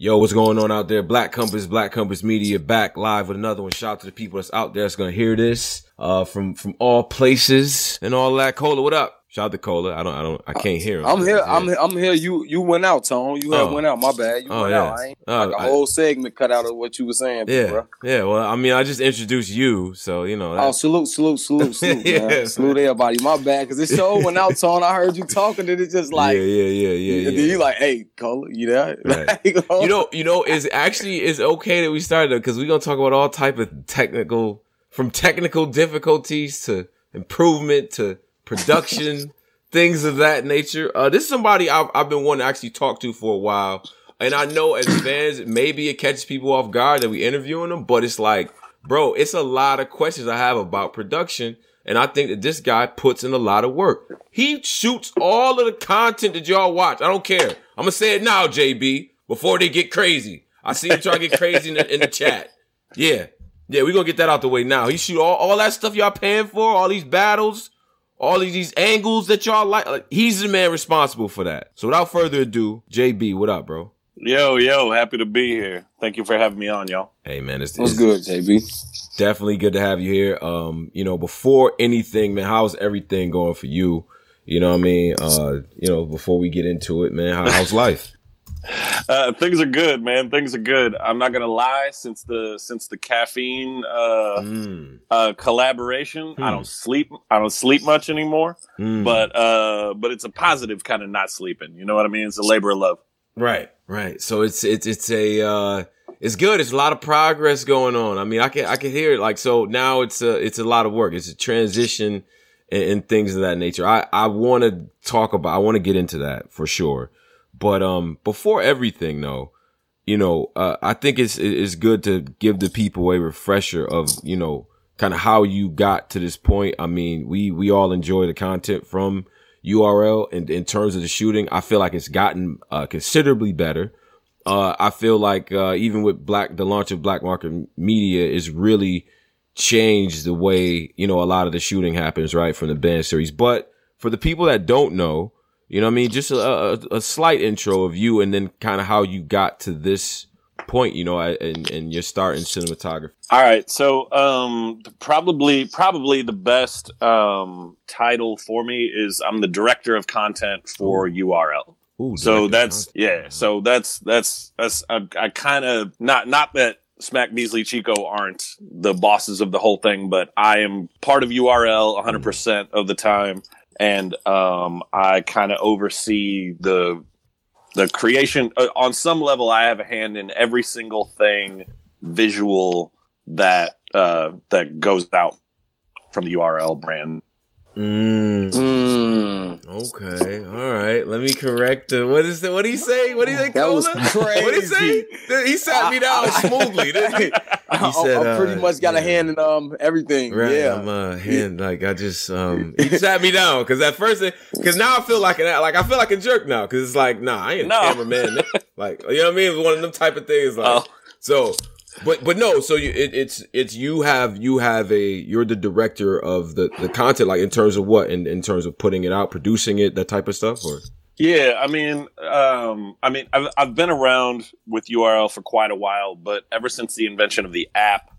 Yo, what's going on out there? Black Compass, Black Compass Media back live with another one. Shout out to the people that's out there that's gonna hear this uh from from all places and all that. Cola, what up? Shout out to Cola. I don't I don't I can't hear him. I'm here. I'm here. I'm here. You you went out, Tone. You Oh. went out. My bad. You Oh, went yeah. out. I ain't Oh, like a I- whole segment cut out of what you were saying, Yeah, bro. yeah. Well, I mean, I just introduced you, so you know. Oh, salute, salute, salute, salute, Yeah. Salute everybody. My bad, because it show went out, Tone. I heard you talking, and it just like, yeah, yeah, yeah, yeah, yeah. you like, hey, Cola, you there? Right. You know, you know, it's actually it's okay that we started because we're gonna talk about all type of technical, from technical difficulties to improvement to production, things of that nature. Uh, this is somebody I've, I've been wanting to actually talk to for a while, and I know as fans, maybe it catches people off guard that we interviewing them, but it's like, bro, it's a lot of questions I have about production. And I think that this guy puts in a lot of work. He shoots all of the content that y'all watch. I don't care. I'm gonna say it now, JB, before they get crazy. I see him trying to get crazy in the, in the chat. Yeah, yeah, we gonna get that out the way now. He shoot all, all that stuff y'all paying for, all these battles, all of these angles that y'all like. like, He's the man responsible for that. So without further ado, JB, what up, bro? Yo, yo, happy to be here. Thank you for having me on, y'all. Hey man, it's, What's it's good, JB? definitely good to have you here. Um, you know, before anything, man, how's everything going for you? You know what I mean? Uh, you know, before we get into it, man, how, how's life? Uh, things are good, man. Things are good. I'm not gonna lie. Since the since the caffeine uh, Mm, uh, collaboration, I Hmm. don't sleep. I don't sleep much anymore. mm. But uh, but it's a positive kind of not sleeping. You know what I mean? It's a labor of love. Right, right. So it's it's it's a uh it's good. It's a lot of progress going on. I mean, I can I can hear it. Like so now it's a it's a lot of work. It's a transition and, and things of that nature. I I want to talk about. I want to get into that for sure. But um, before everything though, you know, uh, I think it's it's good to give the people a refresher of you know kind of how you got to this point. I mean, we we all enjoy the content from URL and in terms of the shooting, I feel like it's gotten uh, considerably better. Uh, I feel like uh, even with black, the launch of Black Market Media is really changed the way you know a lot of the shooting happens, right, from the band series. But for the people that don't know, you know, what I mean, just a, a, a slight intro of you, and then kind of how you got to this point, you know, and and your start in cinematography. All right, so um, probably probably the best um, title for me is I'm the director of content for URL. Ooh, so that's content. yeah so that's that's that's i, I kind of not not that smack beasley chico aren't the bosses of the whole thing but i am part of url 100% of the time and um i kind of oversee the the creation uh, on some level i have a hand in every single thing visual that uh that goes out from the url brand Mm. Mm. Okay, all right. Let me correct the. What is the? What do you say? What do you say? That was Cola? What did he say? He sat me down smoothly. Didn't he? I, said, I pretty uh, much got yeah. a hand in um everything. Right. Yeah. I'm a hand like I just um. He sat me down because at first, because now I feel like an like I feel like a jerk now because it's like nah, I ain't no. a cameraman. like you know what I mean? It's one of them type of things. Like Oh. so. But but no, so you it, it's it's you have you have a you're the director of the the content like in terms of what in in terms of putting it out, producing it, that type of stuff, or Yeah, I mean, um, I mean, I've, I've been around with URL for quite a while, but ever since the invention of the app,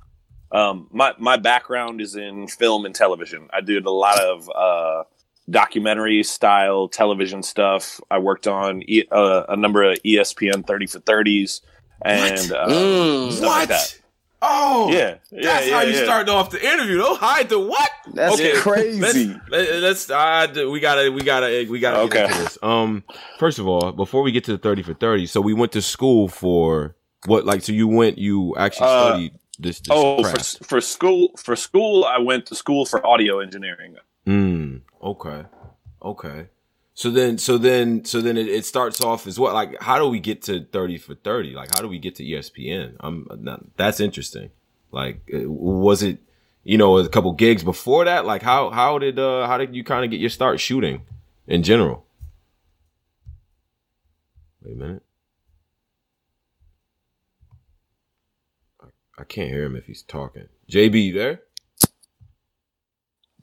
um, my my background is in film and television. I did a lot of uh, documentary style television stuff. I worked on e- uh, a number of ESPN thirty for thirties and uh, Mm. stuff like that. Oh, Yeah, yeah, That's yeah, how you yeah. started off the interview. Don't hide the what? That's Okay, crazy. Let's, let- let's uh, we gotta we gotta we gotta Okay. get into this. Um, first of all, before we get to the thirty for thirty, so we went to school for what? Like, so you went, you actually Uh, studied this. this Oh, for, craft. for school, for school, I went to school for audio engineering. Mm, okay, okay. So then, so then, so then it, it starts off as what? Like, how do we get to thirty for thirty? Like, how do we get to ESPN? I'm not, that's interesting. Like, uh, was it, you know, a couple gigs before that? Like, how how did uh how did you kind of get your start shooting in general? Wait a minute. I, I can't hear him if he's talking. JB, you there?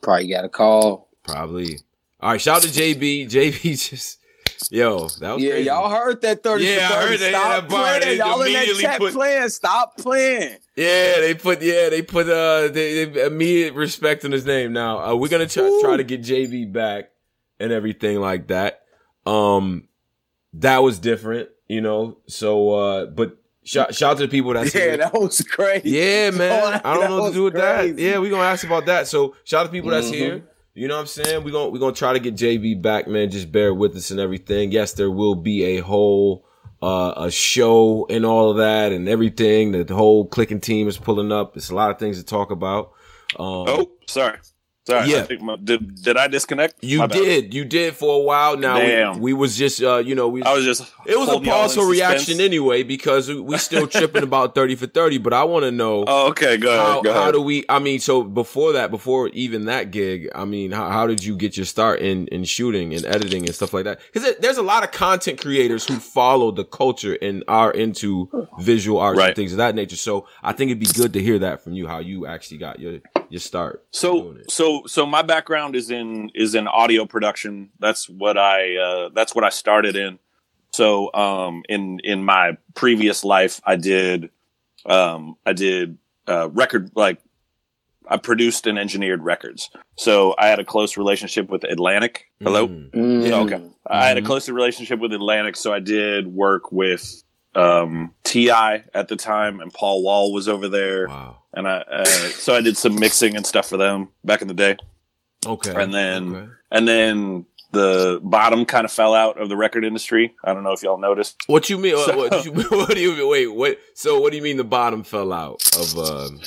Probably got a call. Probably. All right, shout out to JB. JB just Yo, that was Yeah, crazy. y'all heard that 30 Yeah, for I heard that- Stop that they playing. Y'all in that chat put- playing. Stop playing. Yeah, they put yeah they put uh they, they immediate respect on his name. Now uh, we're gonna try, try to get JB back and everything like that. Um, that was different, you know. So, uh, but shout shout out to the people that's Yeah, that was crazy. Yeah, man. I don't know what to do with crazy. that. Yeah, we gonna ask about that. So shout out to people that's Mhm. here. You know what I'm saying? We're gonna we're gonna try to get JB back, man. Just bear with us and everything. Yes, there will be a whole uh a show and all of that and everything. The whole clicking team is pulling up. It's a lot of things to talk about. Um, Oh, sorry. Sorry. Yeah. I think my, did did I disconnect? you did, you did for a while. Now Damn. we, we was just uh you know we I was just. it was a partial reaction anyway because we- still tripping about thirty for thirty. But I want to know. Oh, okay. Go ahead. how, go how ahead. do we i mean so before that before even that gig i mean how, how did you get your start in in shooting and editing and stuff like that because there's a lot of content creators who follow the culture and are into visual arts and things of that nature so i think it'd be good to hear that from you how you actually got your your start so so so my background is in is in audio production that's what i uh that's what i started in so um in in my previous life i did um i did uh record like i produced and engineered records so i had a close relationship with atlantic hello Mm. Mm. Yeah, okay. I had a Mhm. close relationship with Atlantic, so I did work with um, T.I. at the time, and Paul Wall was over there, wow and I uh, so I did some mixing and stuff for them back in the day, okay and then okay. and then the bottom kind of fell out of the record industry. I don't know if y'all noticed. what you mean So- what, you, what do you wait what so what do you mean the bottom fell out of um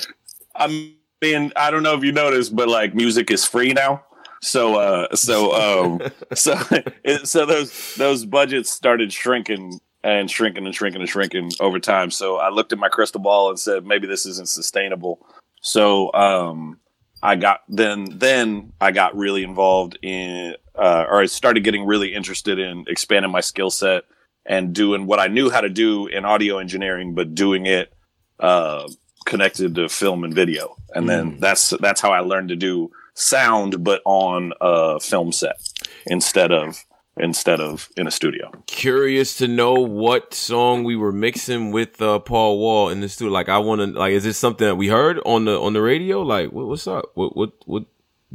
I mean, I don't know if you noticed, but like music is free now. So, uh, so, um, so, so those those budgets started shrinking and shrinking and shrinking and shrinking over time. So I looked at my crystal ball and said, maybe this isn't sustainable. So, um, I got then then I got really involved in, uh, or I started getting really interested in expanding my skill set and doing what I knew how to do in audio engineering, but doing it uh, connected to film and video. And then Mm. that's that's how I learned to do sound, but on a film set instead of instead of in a studio. curious to know what song we were mixing with uh, Paul Wall in the studio. Like, I want to like, is this something that we heard on the on the radio? Like, what, what's up? What what what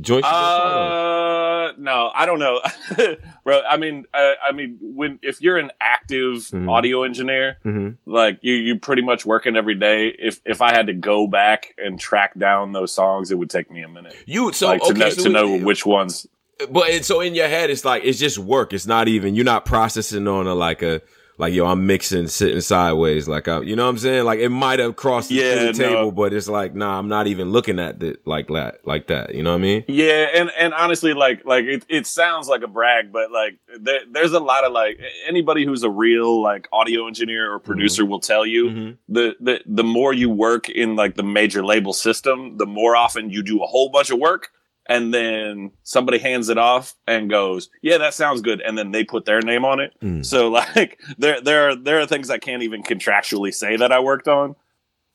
joint? you guys part of? Uh, no, I don't know, bro. I mean, uh, I mean, when if you're an active Mhm. audio engineer, Mhm. like you, you pretty much working every day. If if I had to go back and track down those songs, it would take me a minute. You so like to okay know, so to know which ones. But it, so in your head it's like it's just work. It's not even you're not processing on a like a like yo I'm mixing sitting sideways like I, you know what I'm saying like it might have crossed the, Yeah, the table no. but it's like nah I'm not even looking at it like that like that you know what I mean Yeah, and and honestly, like like it, it sounds like a brag, but like there, there's a lot of like anybody who's a real like audio engineer or producer will tell you Mhm. the the the more you work in like the major label system, the more often you do a whole bunch of work. And then somebody hands it off and goes, "Yeah, that sounds good," and then they put their name on it. Mm. So like there there are there are things I can't even contractually say that I worked on.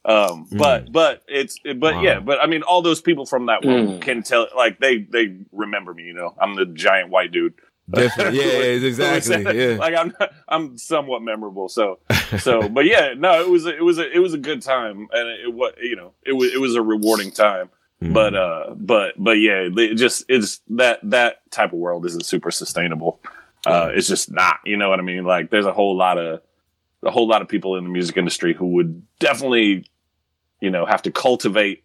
Um, but but it's but Wow. yeah, but I mean, all those people from that world Mm. can tell like they they remember me. You know, I'm the giant white dude. different yeah, yeah Who was- exactly yeah Like I'm I'm somewhat memorable. So so but yeah, no, it was a, it was a it was a good time, and it was you know it was it was a rewarding time. Mhm. But uh, but but yeah, it just it's that that type of world isn't super sustainable. Uh, it's just not. You know what I mean? Like there's a whole lot of a whole lot of people in the music industry who would definitely, you know, have to cultivate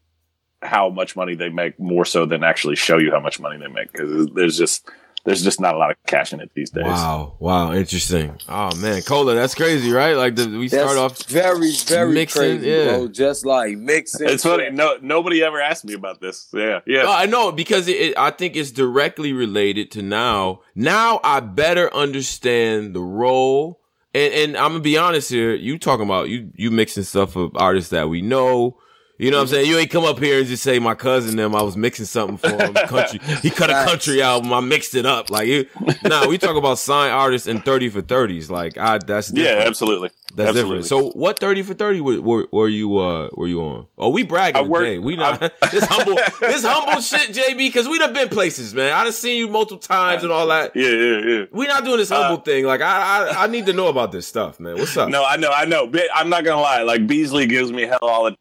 how much money they make more so than actually show you how much money they make because there's just there's just not a lot of cash in it these days. Wow, wow, interesting. Oh man, Cola, that's crazy, right? Like the, we That's start off. very, very mixing, crazy, yeah. bro. Just like mixing. It's funny. No, nobody ever asked me about this. Yeah, yeah. No, I know because it, it, I think it's directly related to now. Now I better understand the role, and and I'm gonna be honest here. You talking about you you mixing stuff of artists that we know. You know what I'm saying? You ain't come up here and just say my cousin them I was mixing something for him. Country. He cut a country album. I mixed it up. Like you. Nah, we talk about signed artists and thirty for thirties. Like I. That's different. Yeah, absolutely. That's absolutely. different. So what thirty for thirty were, were, were you uh were you on? Oh, we bragging I work- today. We not this humble this humble shit, JB, because we done been places, man. I done seen you multiple times and all that. Yeah, yeah, yeah. We not doing this humble thing. Like I, I I need to know about this stuff, man. What's up? No, I know, I know. I'm not gonna lie. Like Beasley gives me hell all the.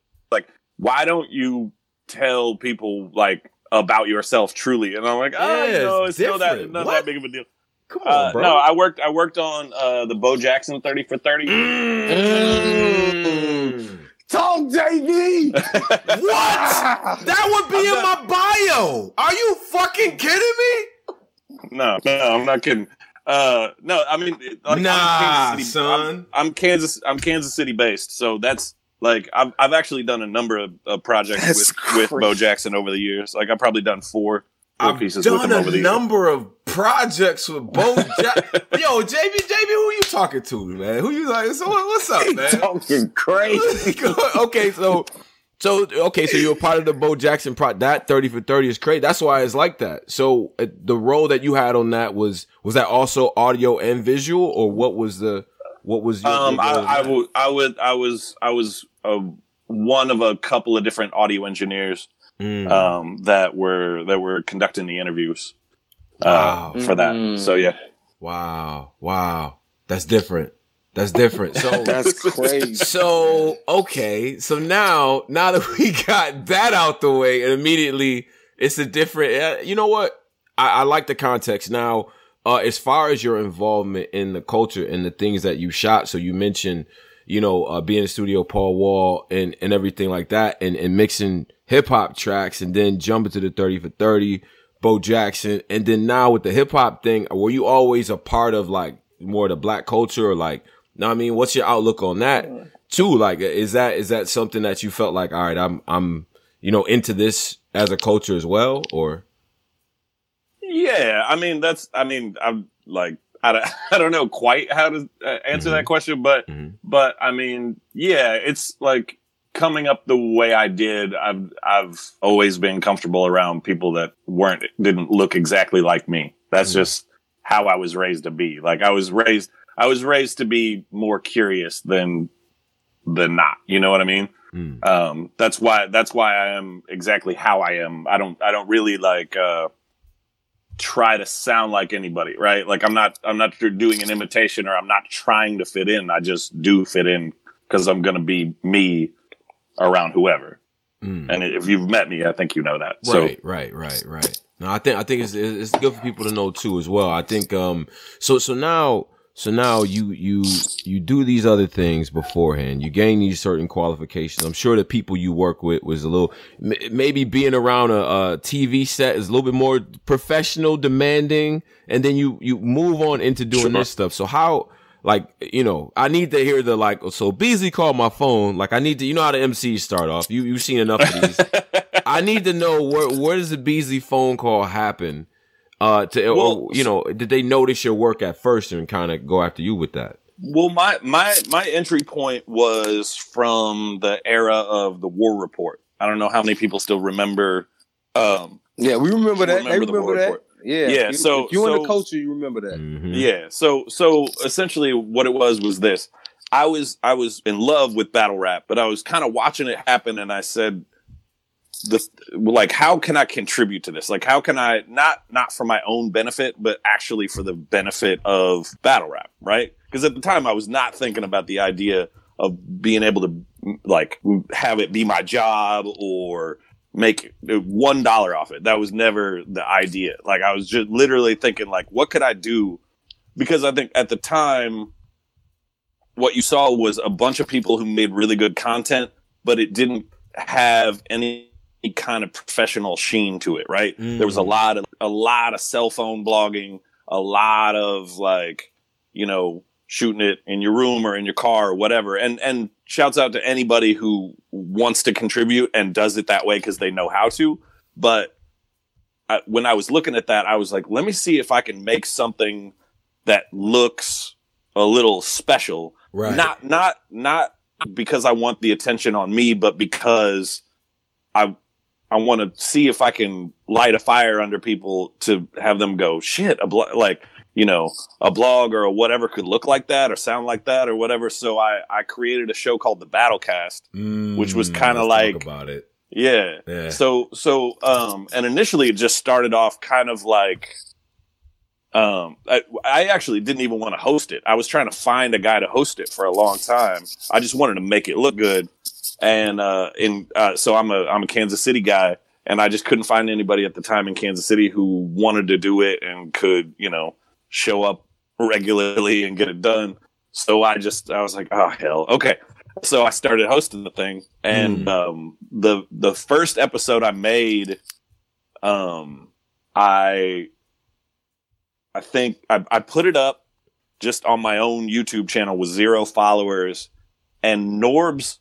Why don't you tell people like about yourself truly? And I'm like, oh, Yeah, you know, it's still that not What? that big of a deal. Come on, Uh, bro. no, I worked. I worked on uh, the Bo Jackson 30 for 30. Mm. Talk, JB. What? That would be in my bio. Are you fucking kidding me? no, no, I'm not kidding. Uh, no, I mean, like, Nah, I'm Kansas City, son. I'm, I'm Kansas. I'm Kansas City based, so that's like I've I've actually done a number of, of projects That's with with Bo. Jackson over the years. Like I've probably done four, four I've pieces with done him over a the years. number of projects with Bo Jack. Yo, JB, JB, who you talking to, man? Who you like? So what's up, man? Talking crazy. okay, so so okay, so you're a part of the Bo Jackson pro. That thirty for thirty is crazy. That's why it's like that. So uh, the role that you had on that was was that also audio and visual, or what was the what was your Um, I, I would, I would, I was, I was uh, one of a couple of different audio engineers Mm. um, that were that were conducting the interviews uh, Wow. for that. Mm. So yeah, Wow, wow, that's different. That's different. So That's crazy. So okay, so now now that we got that out the way, and immediately it's a different. Uh, you know what? I, I like the context now. Uh, as far as your involvement in the culture and the things that you shot, so you mentioned, you know, uh, being in studio, Paul Wall, and and everything like that, and and mixing hip hop tracks, and then jumping to the thirty for thirty, Bo Jackson, and then now with the hip hop thing, were you always a part of like more of the black culture, or like, no, I mean, what's your outlook on that too? Like, is that is that something that you felt like, all right, I'm I'm you know into this as a culture as well, or yeah. I mean, that's. I mean, I'm like, I don't, I don't know quite how to uh, answer that question, but Mhm. but I mean, yeah, it's like coming up the way I did. I've I've always been comfortable around people that weren't didn't look exactly like me. That's Mhm. just how I was raised to be. Like I was raised. I was raised to be more curious than than not. You know what I mean? Mm. um that's why that's why i am exactly how i am i don't i don't really like uh try to sound like anybody right like i'm not i'm not doing an imitation or i'm not trying to fit in i just do fit in because i'm gonna be me around whoever Mm. and if you've met me i think you know that so Right, right, right, right. No, I think I think it's it's good for people to know too as well. I think um so so now so now you you you do these other things beforehand. You gain these certain qualifications. I'm sure the people you work with was a little m- maybe being around a, a TV set is a little bit more professional, demanding, and then you you move on into doing Sure. this stuff. So how like you know i need to hear the like so beasley called my phone like i need to you know how the mcs start off you you've seen enough of these I need to know where where does the Beasley phone call happen? Uh, to or, Well- you know, did they notice your work at first and kind of go after you with that? well my my my entry point was from the era of the war report i don't know how many people still remember um Yeah, we remember that. Remember they the remember war that. report. Yeah. Yeah, If- so- if you in so- the culture, you remember that. Mhm. Yeah. So so essentially what it was was this. I was I was in love with battle rap, but I was kind of watching it happen and I said the like how can I contribute to this? Like how can I not not for my own benefit, but actually for the benefit of battle rap, right? Because at the time I was not thinking about the idea of being able to like have it be my job or make one dollar off it. That was never the idea. Like I was just literally thinking like, what could I do? Because I think at the time, what you saw was a bunch of people who made really good content, but it didn't have any kind of professional sheen to it. Right? There was a Mm. lot of a lot of cell phone blogging, a lot of like, you know, shooting it in your room or in your car or whatever. And and shouts out to anybody who wants to contribute and does it that way because they know how to. But I, when I was looking at that, I was like, let me see if I can make something that looks a little special. Right. Not not not because I want the attention on me, but because I I want to see if I can light a fire under people to have them go shit a blo-, like you know a blog or a whatever could look like that or sound like that or whatever. So I I created a show called the Battlecast, Mm, which was kinda like- talk about it. yeah. Yeah. So so um and initially it just started off kind of like um I, I actually didn't even want to host it. I was trying to find a guy to host it for a long time. I just wanted to make it look good. And uh in uh so I'm a I'm a Kansas City guy and I just couldn't find anybody at the time in Kansas City who wanted to do it and could, you know, show up regularly and get it done. So I just I was like, oh hell. Okay. So I started hosting the thing and um the the first episode I made um I I think I, I put it up just on my own YouTube channel with zero followers and Norbs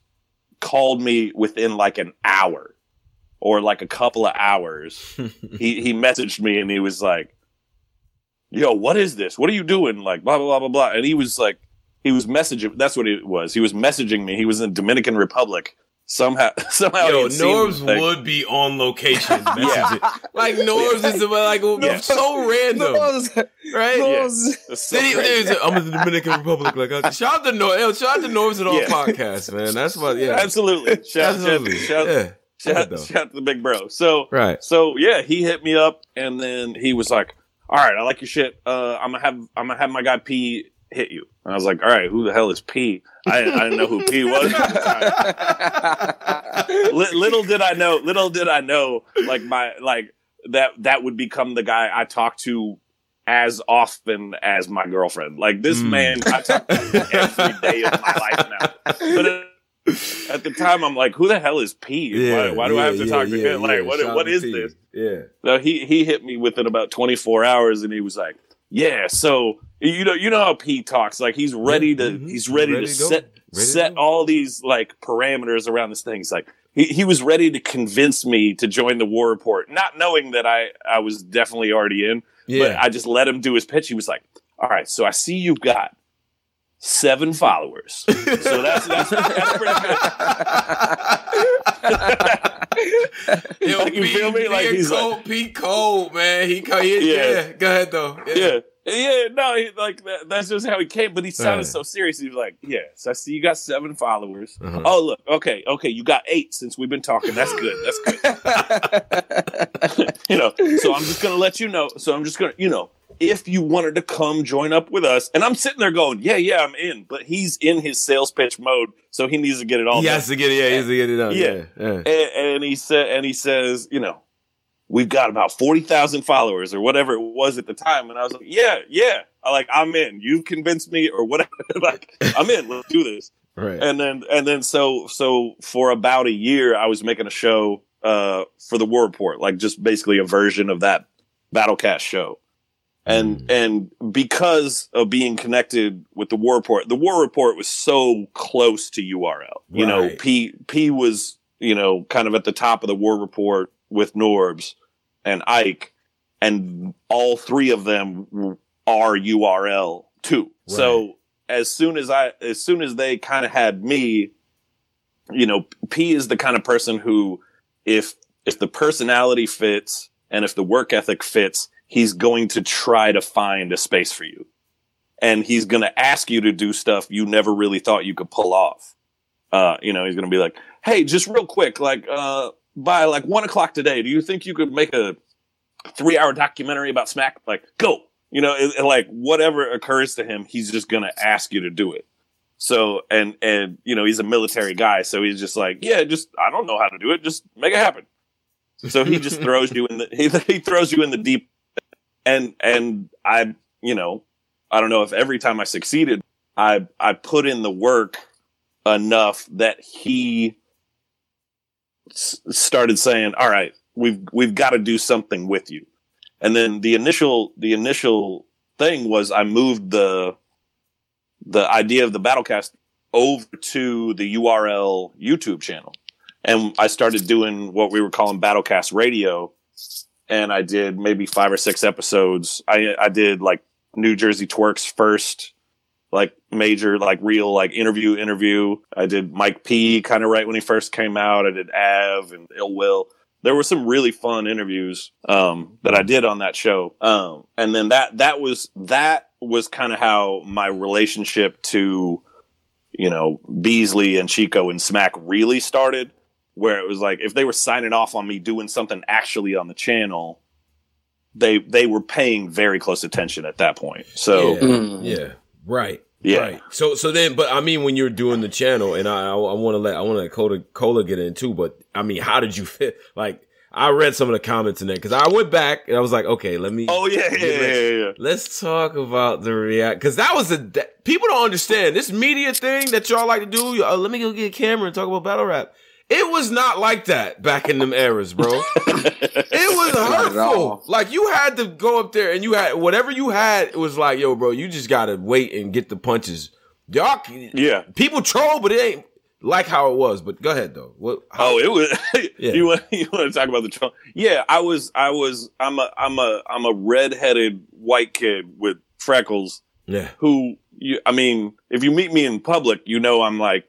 called me within like an hour or like a couple of hours he he messaged me and he was like, "Yo, what is this? What are you doing?" Like blah blah blah blah blah. And he was like, he was messaging. That's what it was. He was messaging me. He was in Dominican Republic. Somehow, somehow, he Yo, Norbs the thing. would be on location messaging. Like Norbs is like Yeah. so random, right? Norbs- That's so Then he- crazy. there's a- I'm in the Dominican Republic. Like, uh, shout out to Nor, yo, shout out to Norbs and all Yeah. podcast, man. That's what, yeah, Absolutely, shout, absolutely, shout, shout, yeah, shout, though. shout to the big bro. So, right. So yeah, he hit me up and then he was like, "All right, I like your shit. Uh, I'm gonna have I'm gonna have my guy P hit you." And I was like, "All right, who the hell is P? I I didn't know who P was." at the time. Li- little did I know, little did I know, like my like that that would become the guy I talked to as often as my girlfriend. Like this Mm. man, I talk to every day of my life now. But at the time, I'm like, "Who the hell is P? why, why do I have to yeah, talk to yeah, him? Like, yeah. what Shout what is you. this?" Yeah. No, he he hit me within about 24 hours, and he was like, "Yeah, so you know you know how P talks. Like he's ready to Mhm. he's ready, Ready to to set Ready set go. all these like parameters around this thing. He's like he he was ready to convince me to join the War Report, not knowing that I I was definitely already in. But I just let him do his pitch. He was like, "All right, so I see you've got." Seven followers, so that's that's, that's pretty good. Yo, Like, you Pete- feel me? Like, Pete he's cold, like- Pete cold, man. He, co- he yeah. Yeah. Go ahead though. yeah. Yeah, no, he, like that, that's just how he came. But he sounded Right. so serious. He was like, "Yeah, so I see you got seven followers. Uh-huh. Oh, look, okay, okay, you got eight since we've been talking. That's good. That's good. you know, so I'm just gonna let you know. So I'm just gonna, you know, if you wanted to come join up with us, and I'm sitting there going, "Yeah, yeah, I'm in." But he's in his sales pitch mode, so he needs to get it all He done. has to get it. Yeah, he has to get it done. Yeah. Yeah. and, and he said and he says you know we've got about 40,000 followers or whatever it was at the time and I was like yeah yeah I like I'm in you've convinced me or whatever like I'm in let's do this Right. and then and then so so for about a year I was making a show uh for the War Report like just basically a version of that Battlecast show and Mm. and because of being connected with the War Report, the War Report was so close to URL. You know, P P was you know kind of at the top of the War Report with Norbs and Ike, and all three of them are URL too. So as soon as I as soon as they kind of had me, you know, P is the kind of person who if if the personality fits and if the work ethic fits, he's going to try to find a space for you. And he's going to ask you to do stuff you never really thought you could pull off. Uh, you know, he's going to be like, Hey, just real quick, like, uh, by like one o'clock today, do you think you could make a three hour documentary about smack? Like, go, you know, and, and like whatever occurs to him, he's just going to ask you to do it. So, and, and, you know, he's a military guy. So he's just like, yeah, just, I don't know how to do it. Just make it happen. So he just throws you in the, he, he throws you in the deep and, and I, you know, I don't know if every time I succeeded, I, I put in the work enough that he s- started saying, all right, we've, we've got to do something with you. And then the initial, the initial thing was I moved the, the idea of the Battlecast over to the URL YouTube channel. And I started doing what we were calling Battlecast Radio. And I did maybe five or six episodes. I, I did like New Jersey Twerk's first like major, like real, like interview, interview. I did Mike P kind of right when he first came out. I did Av and Ill Will. There were some really fun interviews um, that I did on that show, um, and then that that was that was kind of how my relationship to you know Beasley and Chico and Smack really started. Where it was like if they were signing off on me doing something actually on the channel, they they were paying very close attention at that point. So yeah, Mm. yeah, right. Yeah. Right. So so then, but I mean, when you're doing the channel, and I I, I want to let I want to let Cola Cola get in too. But I mean, how did you fit? Like, I read some of the comments in there because I went back and I was like, okay, let me. Oh yeah, yeah, yeah, yeah, yeah. Let's talk about the react because that was a that, people don't understand this media thing that y'all like to do. Uh, let me go get a camera and talk about battle rap. It was not like that back in them eras, bro. it was Not at hurtful. Like you had to go up there and you had whatever you had. It was like, yo, bro, you just gotta wait and get the punches. Y'all, Yeah. people troll, but it ain't like how it was. But go ahead though. What? how- Oh, it was. Yeah. you want you want to talk about the troll? Yeah, I was. I was. I'm a. I'm a. I'm a redheaded white kid with freckles yeah, who. You. I mean, if you meet me in public, you know I'm like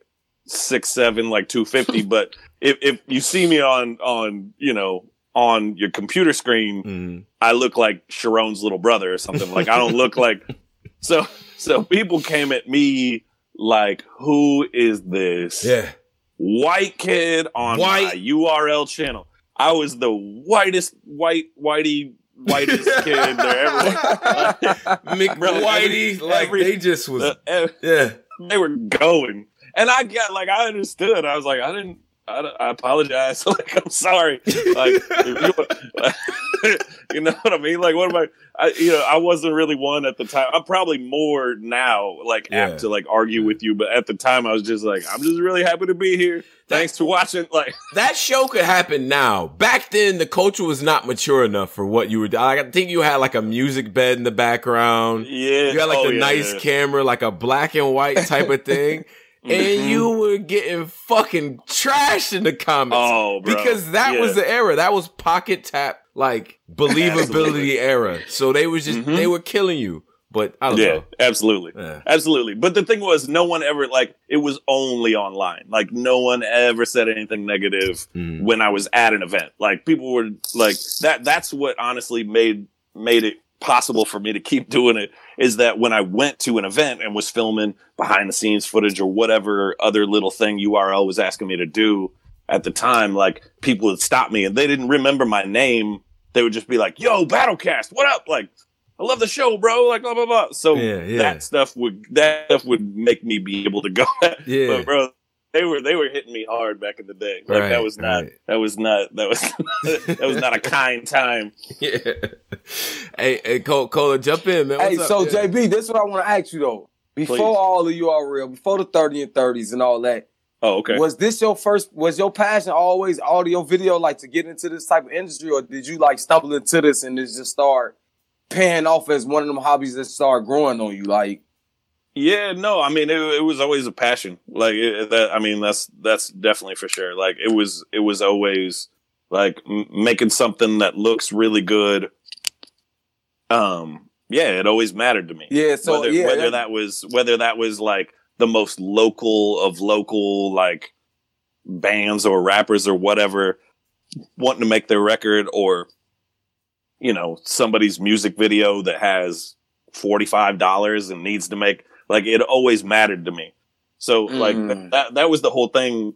six seven, like two fifty. but if if you see me on on you know on your computer screen, Mhm. I look like Sheeran's little brother or something. Like I don't look like so so people came at me like who is this yeah. white kid on White. my URL channel. I was the whitest white whitey whitest kid there ever Mick Whitey, like every- they just was. was. Uh, yeah. they were going. And I got like I understood. I was like, I didn't I, I apologize. like I'm sorry. Like you, you know what I mean? Like what am I, I you know, I wasn't really one at the time. I'm probably more now, like Yeah. apt to like argue with you, but at the time I was just like, I'm just really happy to be here. Thanks for watching. Like that show could happen now. Back then, the culture was not mature enough for what you were. Like, I think you had like a music bed in the background. yeah. You had like oh, the yeah, nice yeah. camera, like a black and white type of thing. And you were getting fucking trashed in the comments. Oh, bro. because that Yeah. was the era. That was pocket tap, like believability era. So they was just Mhm. they were killing you. But I don't Yeah, know. absolutely. Yeah. Absolutely. But the thing was, no one ever, like, it was only online. Like, no one ever said anything negative Mhm. when I was at an event. Like, people were like, that, that's what honestly made, made it possible for me to keep doing it is that when I went to an event and was filming behind the scenes footage or whatever other little thing URL was asking me to do at the time, like, people would stop me and they didn't remember my name. They would just be like, yo, Battlecast, what up? Like, I love the show, bro. Like, blah, blah, blah. So, Yeah, yeah. that stuff would that stuff would make me be able to go. Yeah. but bro, they were they were hitting me hard back in the day. Like Right, that was not right. that was not that was that was not a kind time. Yeah. hey, hey, Cole, Cola, jump in, man. Hey, What's so up? Yeah. JB, this is what I want to ask you though. Before Please. all are real, before the 30 and 30s and all that, Oh, okay. was this your first was your passion always audio video like to get into this type of industry or did you like stumble into this and it just start paying off as one of them hobbies that start growing on you like Yeah, no, I mean it, it was always a passion. Like it, that, I mean that's that's definitely for sure. Like it was it was always like m- making something that looks really good. Um, yeah, it always mattered to me. yeah so whether, yeah whether that- that was whether that was like the most local of local like bands or rappers or whatever wanting to make their record or you know somebody's music video that has $45 and needs to make like it always mattered to me so like Mm. that that was the whole thing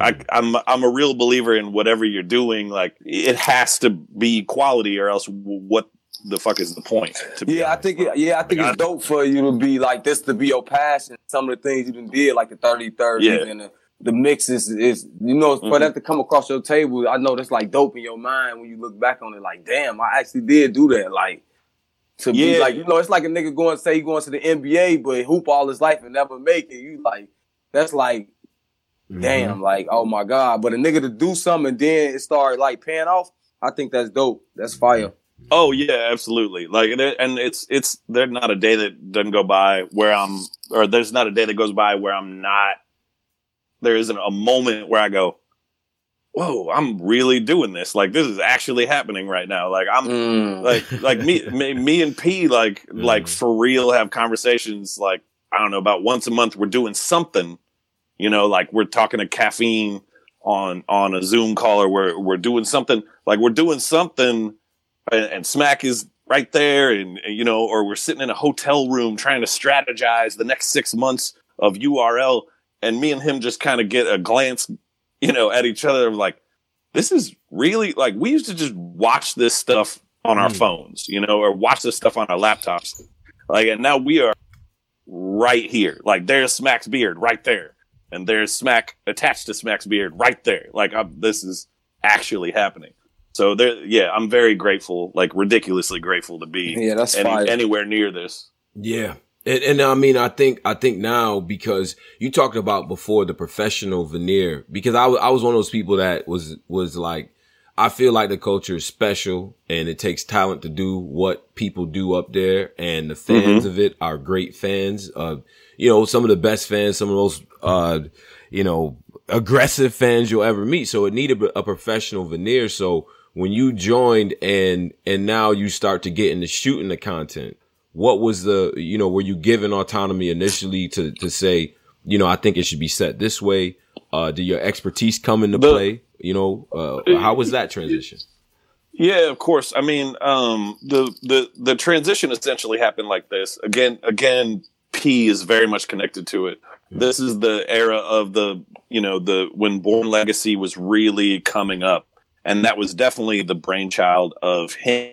I, I'm I'm a real believer in whatever you're doing. Like it has to be quality, or else what the fuck is the point? To be yeah, I think it, yeah, I think Like, it's dope for you to be like this to be your passion. Some of the things you did, like the 30 30s Yeah. and the, the mixes is you know, for Mhm. that to come across your table, I know that's like dope in your mind when you look back on it, like, damn, I actually did do that. Like to be Yeah. like, you know, it's like a nigga going say he going to the NBA, but hoop all his life and never make it. You like that's like Mhm. damn, like, oh my God. But a nigga to do something and then it start like paying off, I think that's dope. That's fire. Oh yeah, absolutely. Like, and, it, and it's it's there's not a day that doesn't go by where I'm, or there's not a day that goes by where I'm not. There isn't a moment where I go, "Whoa, I'm really doing this. Like, this is actually happening right now. Like, I'm Mm. like like me me, me and P like Mm. like for real have conversations like I don't know about once a month we're doing something, you know, like we're talking to caffeine on on a Zoom call or we're we're doing something like we're doing something and, and Smack is right there and, and, you know or we're sitting in a hotel room trying to strategize the next 6 months of URL and me and him just kind of get a glance you know at each other like this is really like we used to just watch this stuff on our mm. phones you know or watch this stuff on our laptops like and now we are right here like there's Smack's beard right there and there's Smack attached to Smack's beard right there. Like I'm, this is actually happening. So there, yeah, I'm very grateful, like ridiculously grateful to be yeah, that's any, anywhere near this. Yeah. And, and I mean, I think, I think now because you talked about before the professional veneer, because I, I was one of those people that was, was like, I feel like the culture is special and it takes talent to do what people do up there. And the fans mm-hmm. of it are great fans. Uh, you know, some of the best fans, some of those, uh, you know, aggressive fans you'll ever meet. So it needed a professional veneer. So when you joined and, and now you start to get into shooting the content, what was the, you know, were you given autonomy initially to, to say, you know, I think it should be set this way? Uh, did your expertise come into play? You know, uh, how was that transition? Yeah, of course. I mean, um, the the the transition essentially happened like this. Again, again, P is very much connected to it. This is the era of the, you know, the when Born Legacy was really coming up. And that was definitely the brainchild of him.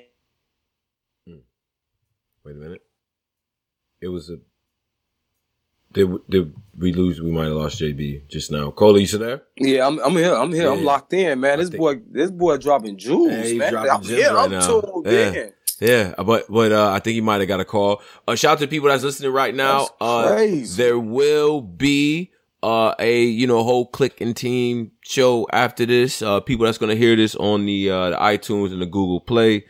Wait a minute. It was a did did we lose? We might have lost JB just now. Cole, you still there? Yeah, I'm, I'm here. I'm here. Yeah. I'm locked in, man. This boy, this boy dropping jewels, hey, man. Dropping I'm here. Right I'm now. tuned yeah. in. Yeah, but but uh, I think he might have got a call. Uh, shout out to people that's listening right now. Uh, there will be uh, a you know whole click and team show after this. Uh, people that's gonna hear this on the, uh, the iTunes and the Google Play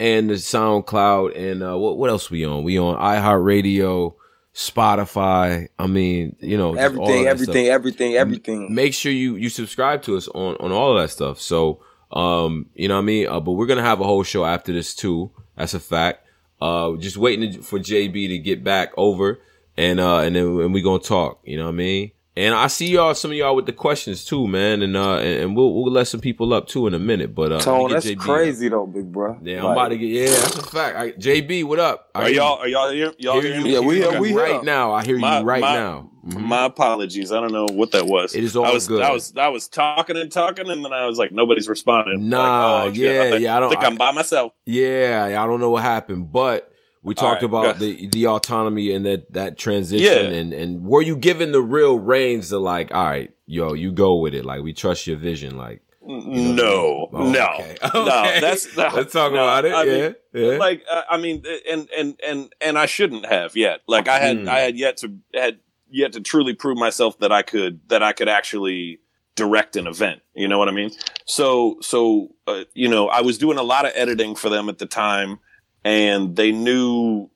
and the SoundCloud and uh, what what else we on? We on iHeartRadio. Spotify. I mean, you know, everything, everything, everything, everything. Make sure you you subscribe to us on on all of that stuff. So, um, you know what I mean. Uh, but we're gonna have a whole show after this too. That's a fact. Uh, just waiting for JB to get back over and, uh, and then and we gonna talk, you know what I mean? And I see y'all, some of y'all with the questions too, man. And, uh, and, we'll, we'll let some people up too in a minute, but, uh, Tone, that's JB crazy up. though, big bro. Yeah, I'm about to get, yeah, that's a fact. I, JB, what up? I are y'all, are y'all here? Y'all hear, you? Yeah, we here, we right now. I hear my, you right my, now. Mm-hmm. My apologies. I don't know what that was. It is all I was, good. I was, I was talking and talking, and then I was like, nobody's responding. Nah, like, oh, yeah, I think, yeah. I don't think I, am by myself. Yeah, I don't know what happened, but we talked right, about the the autonomy and that that transition, yeah. and and were you given the real reins to like, all right, yo, you go with it. Like we trust your vision. Like you know, no, oh, no, okay. no. That's no, let's talk no, about it. I yeah, mean, yeah. Like uh, I mean, and and and and I shouldn't have yet. Like I had, mm. I had yet to had yet to truly prove myself that I could that I could actually direct an event. You know what I mean? So so uh, you know, I was doing a lot of editing for them at the time, and they knew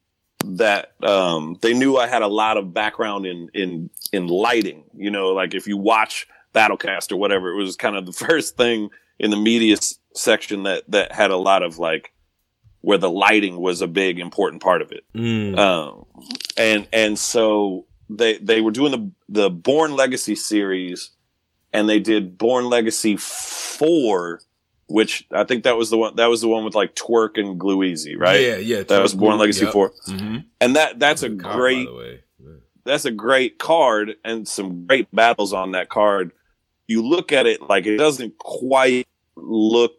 that um, they knew I had a lot of background in in in lighting. You know, like if you watch Battlecast or whatever, it was kind of the first thing in the media s- section that that had a lot of like where the lighting was a big important part of it. Mm. Um, and and so they they were doing the the Born Legacy series, and they did Born Legacy four, which I think that was the one that was the one with like Twerk and Glue-Easy, right? Yeah, yeah. That was Born Legacy yep. 4 mm-hmm. and that that's a great that's a great card and some great battles on that card. You look at it like it doesn't quite look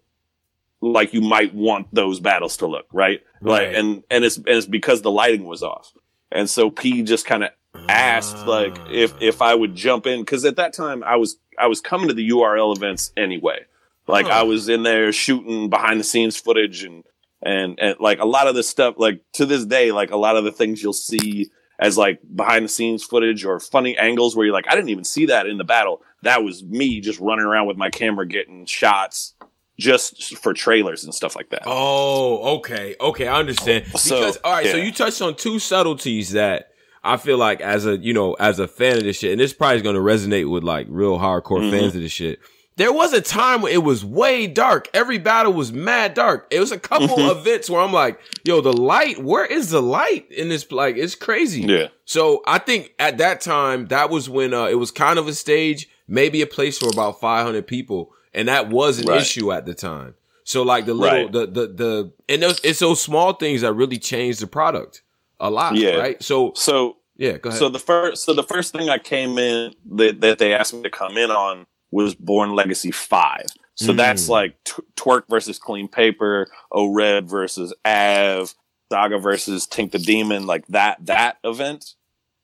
like you might want those battles to look, right? right. Like and and it's and it's because the lighting was off. And so P just kind of asked like if ah. if I would jump in because at that time I was I was coming to the URL events anyway. Like I was in there shooting behind the scenes footage and and and like a lot of the stuff like to this day like a lot of the things you'll see as like behind the scenes footage or funny angles where you're like I didn't even see that in the battle. That was me just running around with my camera getting shots just for trailers and stuff like that. Oh, okay. Okay, I understand. Because so, all right, yeah. so you touched on two subtleties that I feel like as a, you know, as a fan of this shit, and this probably is going to resonate with like real hardcore mm-hmm. fans of this shit. There was a time where it was way dark. Every battle was mad dark. It was a couple Mhm. events where I'm like, yo, the light, where is the light in this? Like, it's crazy. Yeah. So I think at that time, that was when uh, it was kind of a stage, maybe a place for about 500 people. And that was an Right. issue at the time. So like the little, Right. the, the, the, and those, it's those small things that really change the product a lot. Yeah. Right. So So yeah, go ahead. So the first, so the first thing I came in that, that they asked me to come in on was Born Legacy Five. So Mm. that's like t- Twerk versus Clean Paper, O Red versus Av, Saga versus Tink the Demon, like that that event.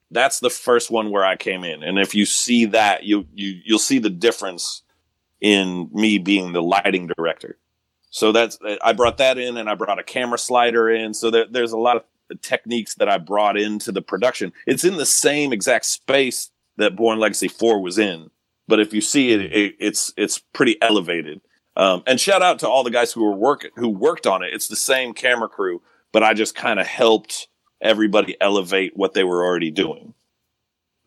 That's the first one where I came in, and if you see that, you you you'll see the difference in me being the lighting director. So that's I brought that in, and I brought a camera slider in. So there, there's a lot of techniques that I brought into the production. It's in the same exact space that Born Legacy 4 was in, but if you see it, it it's it's pretty elevated. Um, and shout out to all the guys who were working who worked on it. It's the same camera crew, but I just kind of helped everybody elevate what they were already doing.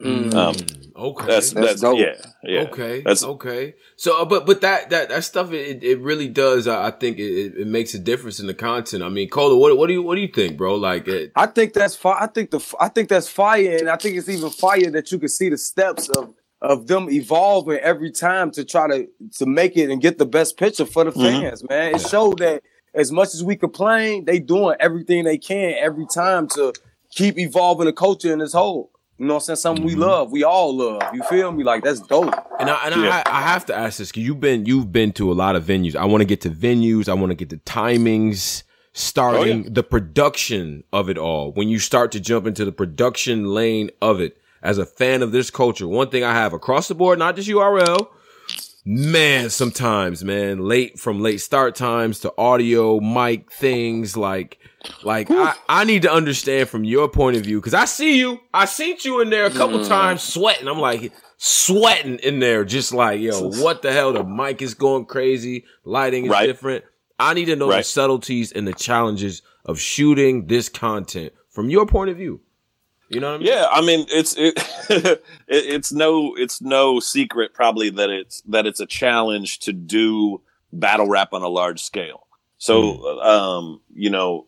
Mm. Um, okay. That's That's that's, yeah yeah. Okay. That's- okay. So, uh, but but that that that stuff it, it really does. uh, I think it, it it makes a difference in the content. I mean, Cola, what what do you what do you think, bro? Like, it, I think that's fire. I think the I think that's fire, and I think it's even fire that you can see the steps of of them evolving every time to try to to make it and get the best picture for the Mhm. fans. Man, it showed that as much as we complain, they doing everything they can every time to keep evolving the culture in this whole. You know what I'm saying? Something we Mhm. love, we all love. You feel me? Like that's dope. and I and Yeah. I, I have to ask this because you've been you've been to a lot of venues. I want to get to venues. I want to get to timings, starting Oh, the production of it all. When you start to jump into the production lane of it, as a fan of this culture, one thing I have across the board, not just URL, man, sometimes, man, late from late start times to audio, mic things like, like I, I need to understand from your point of view because I see you, I seen you in there a couple Mm. times sweating. I'm like sweating in there, just like yo, what the hell? The mic is going crazy, lighting is Right. different. I need to know the subtleties and the challenges of shooting this content from your point of view. You know what I mean? Yeah, I mean it's it, it it's no it's no secret probably that it's that it's a challenge to do battle rap on a large scale. So um, you know,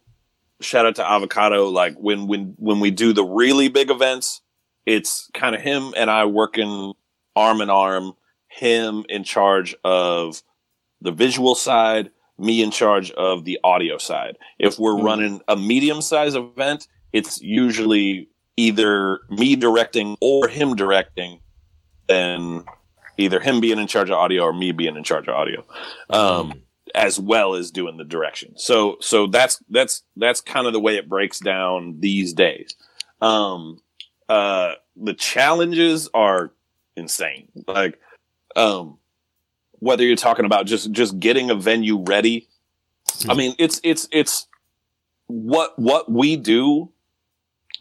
shout out to Avocado like when when when we do the really big events, it's kind of him and I working arm in arm, him in charge of the visual side, me in charge of the audio side. If we're Mhm. running a medium size event, it's usually either me directing or him directing, and either him being in charge of audio or me being in charge of audio, um, as well as doing the direction. So, so that's that's that's kind of the way it breaks down these days. Um, uh, the challenges are insane. Like, um, whether you're talking about just just getting a venue ready, I mean, it's it's it's what what we do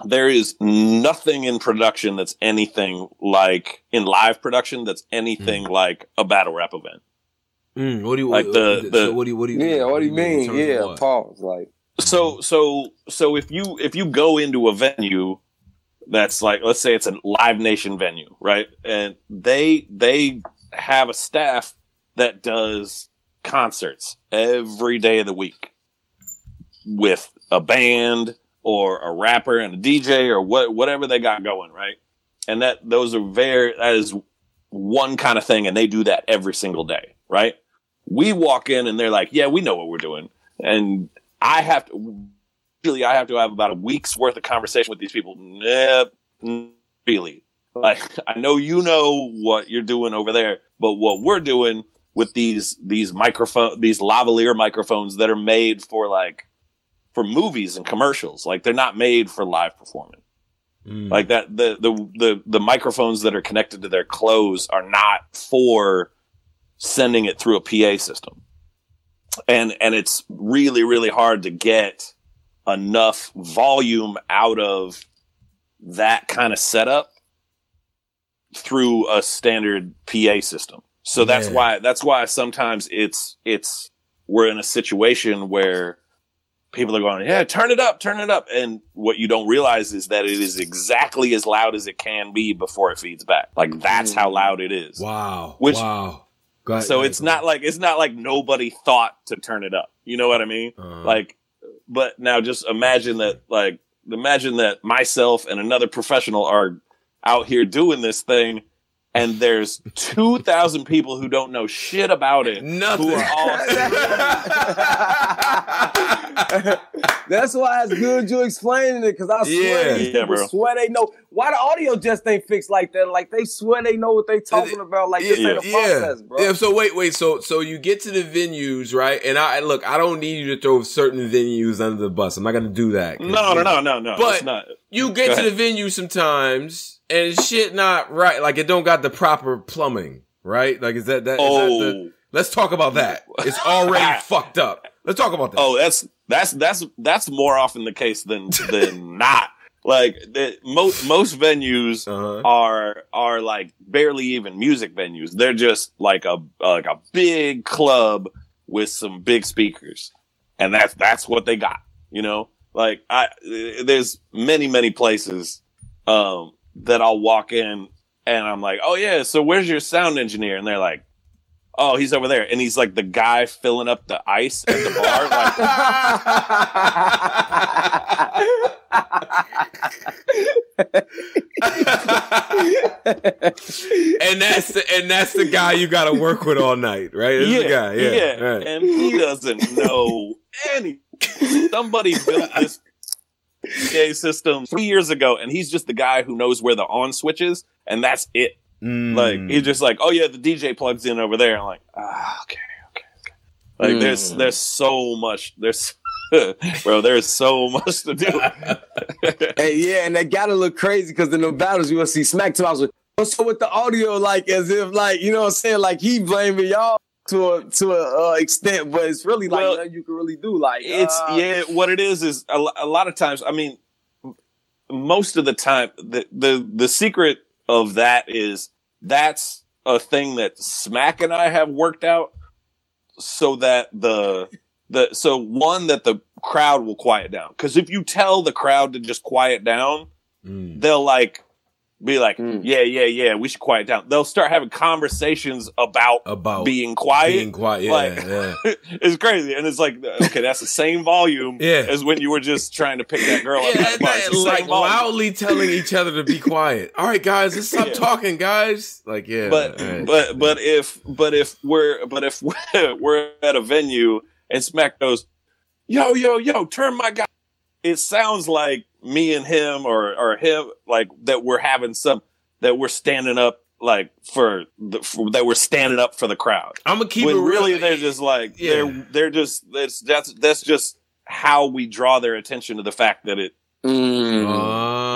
there is nothing in production that's anything like in live production that's anything like a battle rap event. Mm, what do you Like the- so the- what do you what do you Yeah, what do you in mean? Yeah, what? pause. Like So so so if you if you go into a venue that's like let's say it's a live nation venue, right? And they they have a staff that does concerts every day of the week with a band or a rapper and a DJ or what whatever they got going, right? And that those are very that is one kind of thing and they do that every single day, right? We walk in and they're like, "Yeah, we know what we're doing." And I have to really I have to have about a week's worth of conversation with these people. Nah, really. Like I know you know what you're doing over there, but what we're doing with these these microphone these lavalier microphones that are made for like for movies and commercials. Like they're not made for live performance. Mm. Like that the the the the microphones that are connected to their clothes are not for sending it through a PA system. And and it's really really hard to get enough volume out of that kind of setup through a standard PA system. So that's Yeah. why that's why sometimes it's it's we're in a situation where people are going, yeah, turn it up, turn it up. And what you don't realize is that it is exactly as loud as it can be before it feeds back. Like that's how loud it is. Wow. Which- wow. Ahead, so ahead, it's not like it's not like nobody thought to turn it up. You know what I mean? Uh-huh. Like, but now just imagine that, like, imagine that myself and another professional are out here doing this thing, and there's two thousand people who don't know shit about it. nothing. Who are all That's why it's good you explaining it because I swear Yeah. these Yeah, people bro. swear they know why the audio just ain't fixed like that. Like they swear they know what they talking about. Like this ain't a process, bro. Yeah. So wait, wait. So so you get to the venues, right? And I look, I don't need you to throw certain venues under the bus. I'm not gonna do that. no, you no, know, no, no, no. But- not. You get to the venue sometimes, and shit not right. Like it don't got the proper plumbing, right? Like is that that? is that Oh, the, let's talk about that. It's already fucked up. Let's talk about that. oh, that's that's that's that's more often the case than than not. Like the, most most venues Uh-huh. are are like barely even music venues. They're just like a like a big club with some big speakers, and that's that's what they got. You know, like I there's many many places um, that I'll walk in and I'm like, oh yeah, so where's your sound engineer? And they're like. Oh, he's over there, and he's like the guy filling up the ice at the bar. Like, and that's the and that's the guy you got to work with all night, right? That's the guy. Yeah, right. and he doesn't know any. Somebody built this PA system three years ago, and he's just the guy who knows where the on switch is, and that's it. Mm. Like he's just like, oh yeah, the DJ plugs in over there. I'm like, ah, okay, okay, okay. Like there's Mm. there's so much there's. Bro, there's so much to do. Hey, yeah, and that gotta look crazy because in the battles you will see Smack Talk. I was what's up with the audio? Like as if like you know what I'm saying? Like he blaming y'all to a to a uh, extent, but it's really like Well, nothing you can really do. Like it's uh, yeah what it is is a, a lot of times i mean most of the time the, the the secret of that is that's a thing that smack and i have worked out so that the the so one that the crowd will quiet down because if you tell the crowd to just quiet down Mm. they'll like be like Mm. yeah yeah yeah we should quiet down they'll start having conversations about about being quiet being quiet. Yeah, like- yeah. it's crazy, and it's like okay, that's the same volume Yeah. as when you were just trying to pick that girl up. Yeah, at the bar. It's that- like volume. loudly telling each other to be quiet. All right, guys, let's stop Yeah. talking, guys. Like, yeah, But right. but but if but if we're but if we're, we're at a venue and Smack goes, yo yo yo, turn my guy. It sounds like me and him or or him like that we're having some that we're standing up like for the for, that we're standing up for the crowd. I'm gonna keep when it real. really they're just like Yeah. they're they're just that's that's that's just how we draw their attention to the fact that it mm,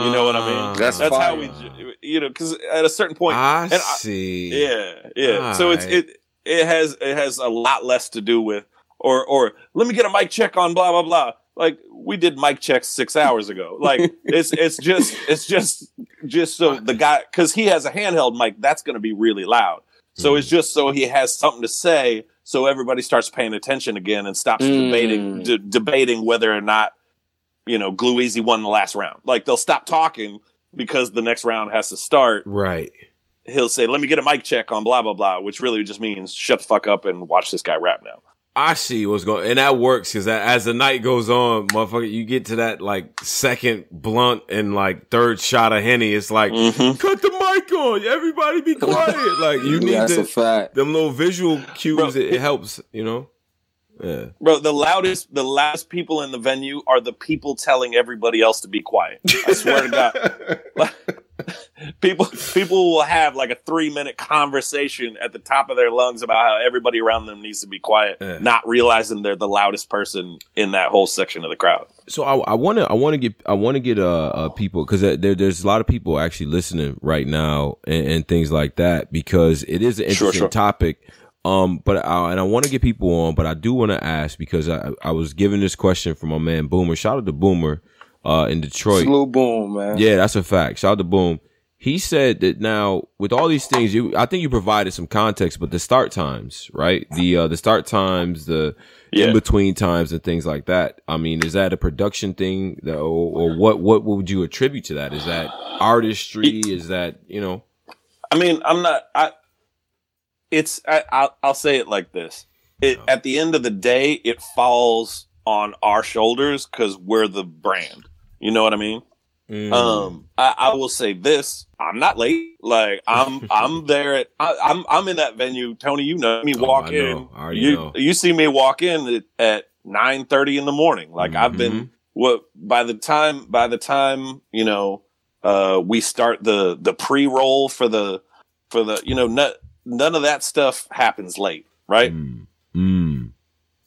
you know what I mean That's that's how we you know because at a certain point I and I- see. yeah yeah so it's Alright. it it has it has a lot less to do with or or let me get a mic check on blah blah blah like we did mic checks six hours ago. Like it's it's just it's just just so the guy because he has a handheld mic that's going to be really loud. So it's just so he has something to say so everybody starts paying attention again and stops Mm. debating de- debating whether or not you know glue easy won the last round. Like they'll stop talking because the next round has to start. Right. he'll say let me get a mic check on blah blah blah which really just means shut the fuck up and watch this guy rap now I see what's going, and that works because as the night goes on, motherfucker, you get to that like second blunt and like third shot of henny. It's like mm-hmm. cut the mic on, everybody be quiet. like you need that's to, a fact. them little visual cues. Bro. It, it helps, you know. Yeah. bro the loudest the loudest people in the venue are the people telling everybody else to be quiet i swear to god people people will have like a three minute conversation at the top of their lungs about how everybody around them needs to be quiet Yeah. not realizing they're the loudest person in that whole section of the crowd So I want to I want to get I want to get uh, uh people because there there's a lot of people actually listening right now and, and things like that because it is an Sure, interesting sure. topic. Um, but I, and I want to get people on, but I do want to ask because I I was given this question from my man Boomer. Shout out to Boomer, uh, in Detroit. Boom, man. Yeah, that's a fact. Shout out to Boom. He said that now with all these things, you I think you provided some context, but the start times, right? The uh the start times, the Yeah. in between times and things like that. I mean, is that a production thing that, or, or what what would you attribute to that? Is that artistry? Is that, you know? I mean, I'm not. I it's I, I'll, I'll say it like this it, at the end of the day it falls on our shoulders because we're the brand you know what i mean Mm. um I, I will say this i'm not late like i'm i'm there at I, i'm i'm in that venue tony you know me Oh, walk know. in you know. you see me walk in at, at 9 30 in the morning like i've Mm-hmm. been what by the time by the time you know uh we start the the pre-roll for the for the you know none, none of that stuff happens late right Mm. Mm.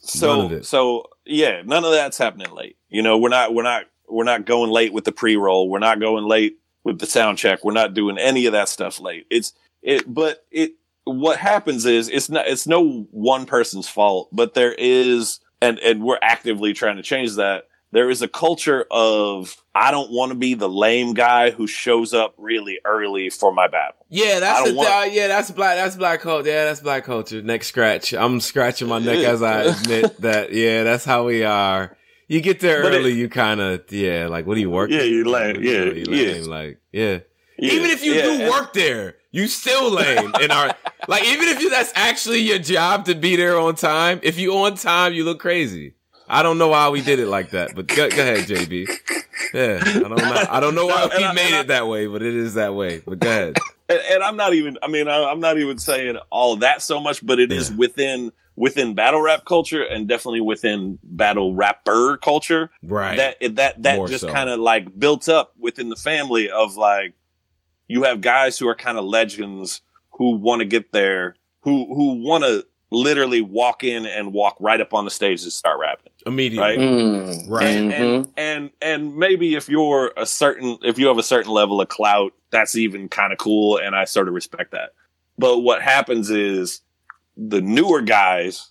so None of it. so yeah none of that's happening late you know we're not we're not we're not going late with the pre-roll we're not going late with the sound check we're not doing any of that stuff late it's it but it what happens is it's not it's no one person's fault but there is and and we're actively trying to change that there is a culture of I don't want to be the lame guy who shows up really early for my battle. Yeah, that's the want- uh, yeah, that's black. That's black culture. Yeah, that's black culture. Neck scratch. I'm scratching my neck as I admit that. Yeah, that's how we are. You get there But it- early, you kind of yeah. Like, what are you working? Yeah, you lame. Are you Yeah? You yeah. Like, yeah. Yeah, Even if you yeah, do and- work there, you still lame. in our like, even if you that's actually your job to be there on time. If you on time, you look crazy. I don't know why we did it like that, but go, go ahead, JB. Yeah, I don't know. I don't know why No, we I- made and I- it that way, but it is that way. But go ahead. And, and I'm not even. I mean, I, I'm not even saying all that so much, but it is Yeah. within within battle rap culture and definitely within battle rapper culture Right. that it- that that More just so. kind of like built up within the family of like you have guys who are kind of legends who want to get there who who want to literally walk in and walk right up on the stage and start rapping Immediately. right Mm. Right. and, and and and maybe if you're a certain if you have a certain level of clout that's even kind of cool and i sort of respect that but what happens is the newer guys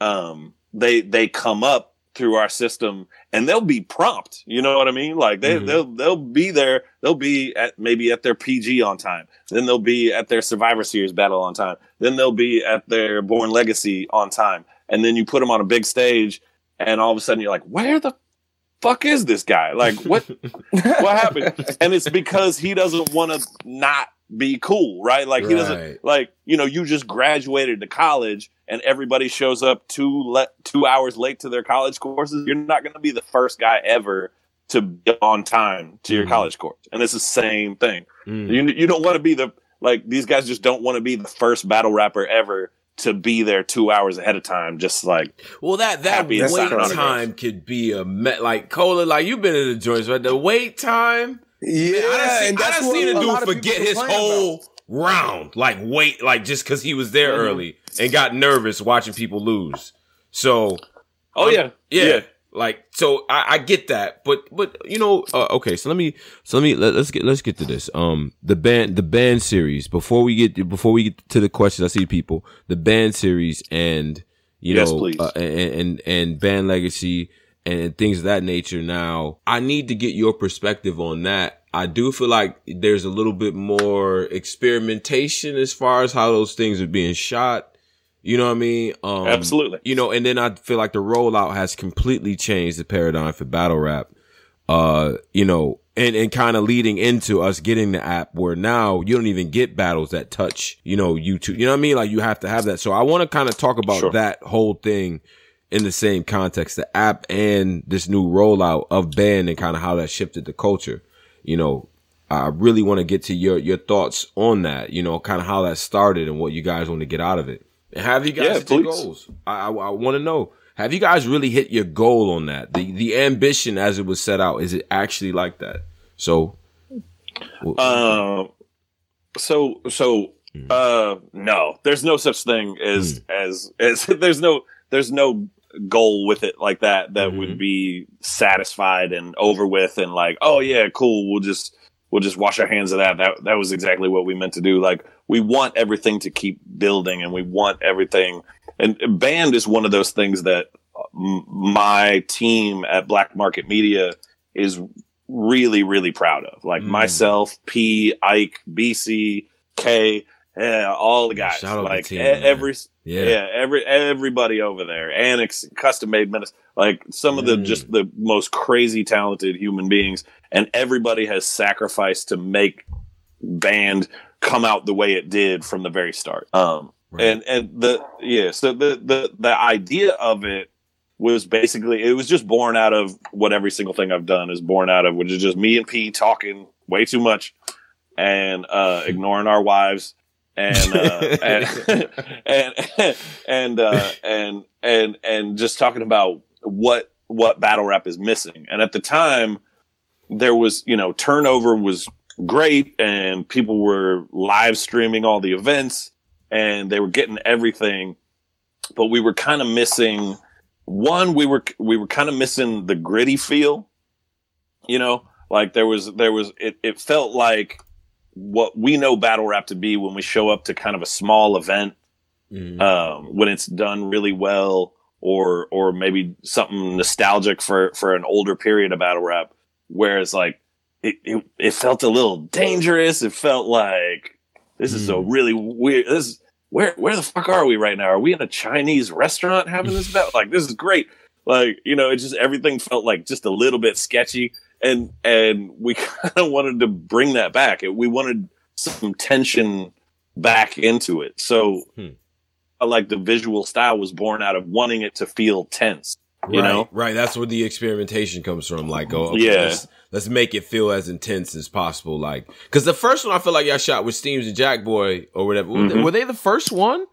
um they they come up through our system and they'll be prompt you know what i mean? Like they Mhm. they'll they'll be there they'll be at maybe at their pg on time then they'll be at their survivor series battle on time then they'll be at their born legacy on time and then you put them on a big stage and all of a sudden you're like where the fuck is this guy? Like what what happened? And it's because he doesn't want to not be cool right like he doesn't like you know you just graduated to college and everybody shows up two le- two hours late to their college courses you're not going to be the first guy ever to be on time to your Mhm. college course and it's the same thing Mm. you, you don't want to be the like these guys just don't want to be the first battle rapper ever to be there two hours ahead of time just like Well, that that wait time could be a me- like Cola. Like you've been in the joints, right? The wait time. Yeah, Man, I done seen, and I done seen a a dude of forget his whole about. round. Like wait, like just because he was there Mhm. early and got nervous watching people lose. So oh Um, yeah yeah. Like so, I, I get that, but but you know, uh, okay. So let me so let me let, us get let's get to this. Um, the band the band series before we get before we get to the questions. I see people the band series and you Yes, know uh, and, and and band legacy and things of that nature. Now, I need to get your perspective on that. I do feel like there's a little bit more experimentation as far as how those things are being shot. You know what I mean? Um, absolutely you know, and then I feel like the rollout has completely changed the paradigm for battle rap. Uh, you know, and, and kind of leading into us getting the app where now you don't even get battles that touch, you know, YouTube. You know what I mean? Like you have to have that. So I want to kind of talk about Sure. that whole thing in the same context, the app and this new rollout of band and kind of how that shifted the culture. You know, I really want to get to your, your thoughts on that, you know, kind of how that started and what you guys want to get out of it. And have you guys Yeah, hit your goals? I, I, I want to know. Have you guys really hit your goal on that? The the ambition as it was set out, is it actually like that? So, Um. So so Mm. uh no, there's no such thing as Mm. as as there's no there's no goal with it like that that Mhm. would be satisfied and over with and like oh yeah cool we'll just we'll just wash our hands of that that that was exactly what we meant to do like we want everything to keep building and we want everything and band is one of those things that m- my team at Black Market Media is really really proud of like Mm. myself p ike bc k yeah, all the guys shout out the like team, every yeah, yeah. every everybody over there annex custom made minutes like some of the Mm. just the most crazy talented human beings and everybody has sacrificed to make band come out the way it did from the very start um Right. And and the yeah, so the the the idea of it was basically it was just born out of what every single thing I've done is born out of, which is just me and P talking way too much and uh, ignoring our wives and uh, and and and uh, and and and just talking about what what battle rap is missing. And at the time, there was you know turnover was great, and people were live streaming all the events, and they were getting everything, but we were kind of missing. One, we were we were kind of missing the gritty feel, you know, like there was there was it, it felt like what we know battle rap to be when we show up to kind of a small event mm-hmm. um, when it's done really well or or maybe something nostalgic for for an older period of battle rap whereas like it, it, it felt a little dangerous. It felt like this is mm. a really weird this where where the fuck are we right now? Are we in a chinese restaurant having this battle? Like this is great. Like you know it just everything felt like just a little bit sketchy and and we kind of wanted to bring that back. We wanted some tension back into it. So, hmm. like the visual style was born out of wanting it to feel tense. You right, know, right? That's where the experimentation comes from. Like, oh, okay, yeah. Let's, let's, make it feel as intense as possible. Like, because the first one I feel like y'all shot with Steams and Jack Boy or whatever. Mm-hmm. Were they the first one?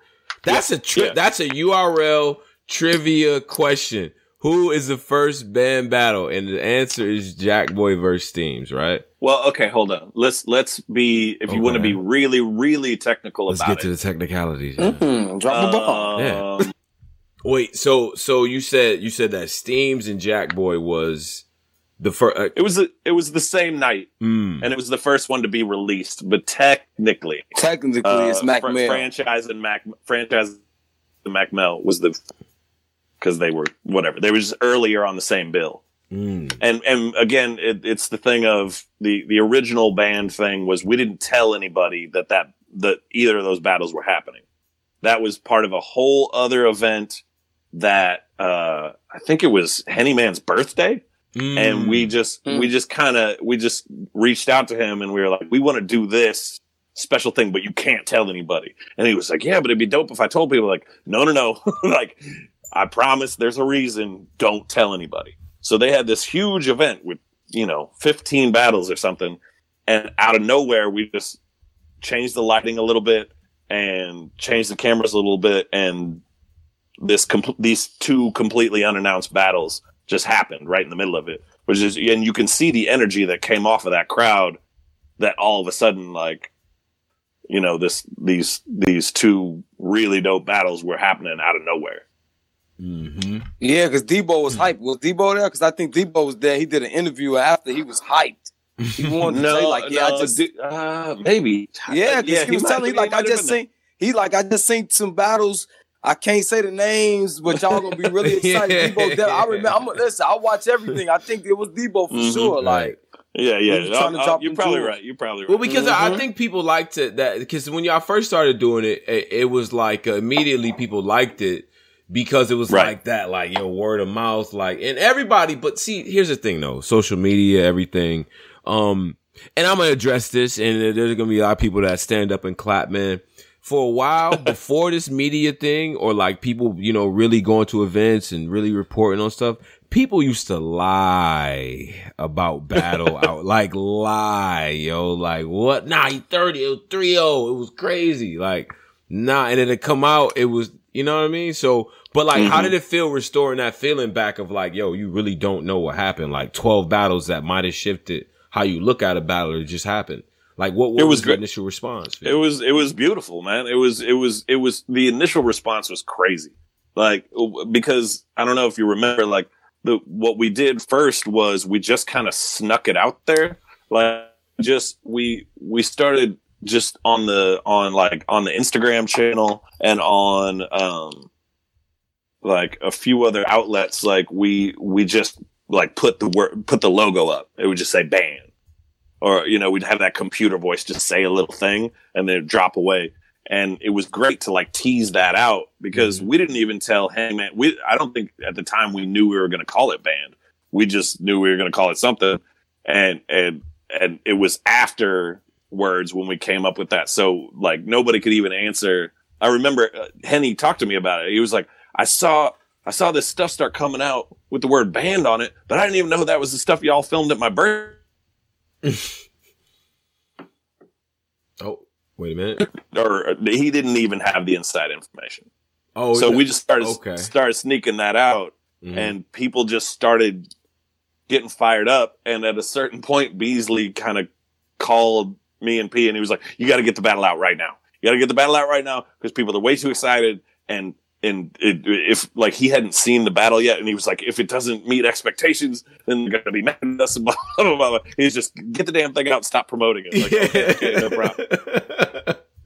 That's yeah. a tri- yeah. that's a URL trivia question. Who is the first band battle? And the answer is Jack Boy versus Steams, right? Well, okay, hold on. Let's let's be if you want to be really really technical let's about get to the technicalities. Mm-hmm. Drop the ball. Um, yeah. Wait, so so you said you said that Steams and Jack Boy was the first. Uh, it was the, it was the same night, mm. and it was the first one to be released. But technically, technically, uh, it's Mac fr- franchise and Mac franchise. Mac Mel was the because they were whatever. They were just earlier on the same bill. Mm. And and again, it, it's the thing of the the original band thing was we didn't tell anybody that that that either of those battles were happening. That was part of a whole other event that uh, I think it was Henny Man's birthday. Mm. And we just mm. we just kind of we just reached out to him and we were like, we want to do this special thing, but you can't tell anybody. And he was like, yeah, but it'd be dope if I told people. Like, no, no, no. like I promise there's a reason. Don't tell anybody. So they had this huge event with, you know, 15 battles or something. And out of nowhere, we just changed the lighting a little bit and changed the cameras a little bit. And this, these two completely unannounced battles just happened right in the middle of it, which is, and you can see the energy that came off of that crowd that all of a sudden, like, you know, this, these, these two really dope battles were happening out of nowhere. Mm-hmm. Yeah, because Debo was hyped. Was Debo there? Because I think Debo was there. He did an interview after he was hyped. He wanted no, to say like, "Yeah, no, I just uh, maybe." Yeah, because yeah, he, he was telling me like, "I just seen." He like, "I just seen some battles." I can't say the names, but y'all gonna be really excited. yeah. Debo, there, I remember. I'm listen. I watch everything. I think it was Debo for mm-hmm, sure. Like, yeah, yeah. I'll, I'll, you're probably right. You're probably right. Well, because mm-hmm. I think people liked it that because when y'all first started doing it, it, it was like uh, immediately people liked it because it was right. like that, like your word of mouth, like and everybody. But see, here's the thing though: social media, everything. Um, and I'm gonna address this, and there's gonna be a lot of people that stand up and clap, man. For a while before this media thing, or like people, you know, really going to events and really reporting on stuff, people used to lie about battle out, like lie, yo, like what? Nah, he 30, it was 3 0, it was crazy, like nah, and then it come out, it was, you know what I mean? So but like, mm-hmm. how did it feel restoring that feeling back of like, yo, you really don't know what happened? Like twelve battles that might have shifted how you look at a battle or just happened. Like, what, what it was, was the initial response? It was it was beautiful, man. It was it was it was the initial response was crazy. Like because I don't know if you remember, like the what we did first was we just kind of snuck it out there. Like just we we started just on the on like on the Instagram channel and on um like a few other outlets, like we we just like put the word put the logo up. It would just say ban, or you know we'd have that computer voice just say a little thing and then drop away. And it was great to like tease that out because mm-hmm. we didn't even tell Hangman. We I don't think at the time we knew we were going to call it banned. We just knew we were going to call it something, and and and it was afterwards when we came up with that. So like nobody could even answer I remember uh, Henny talked to me about it. He was like, I saw I saw this stuff start coming out with the word band on it, but I didn't even know that was the stuff y'all filmed at my birth. oh, wait a minute. or uh, he didn't even have the inside information. Oh, so we just started okay. started sneaking that out, mm-hmm. and people just started getting fired up. And at a certain point, Beasley kind of called me and P, and he was like, "You got to get the battle out right now. You got to get the battle out right now because people are way too excited." And and it, if like he hadn't seen the battle yet, and he was like, "If it doesn't meet expectations, then they're gonna be mad at us." Blah, blah, blah, blah. He's just get the damn thing out, stop promoting it. Like, okay, okay, no problem.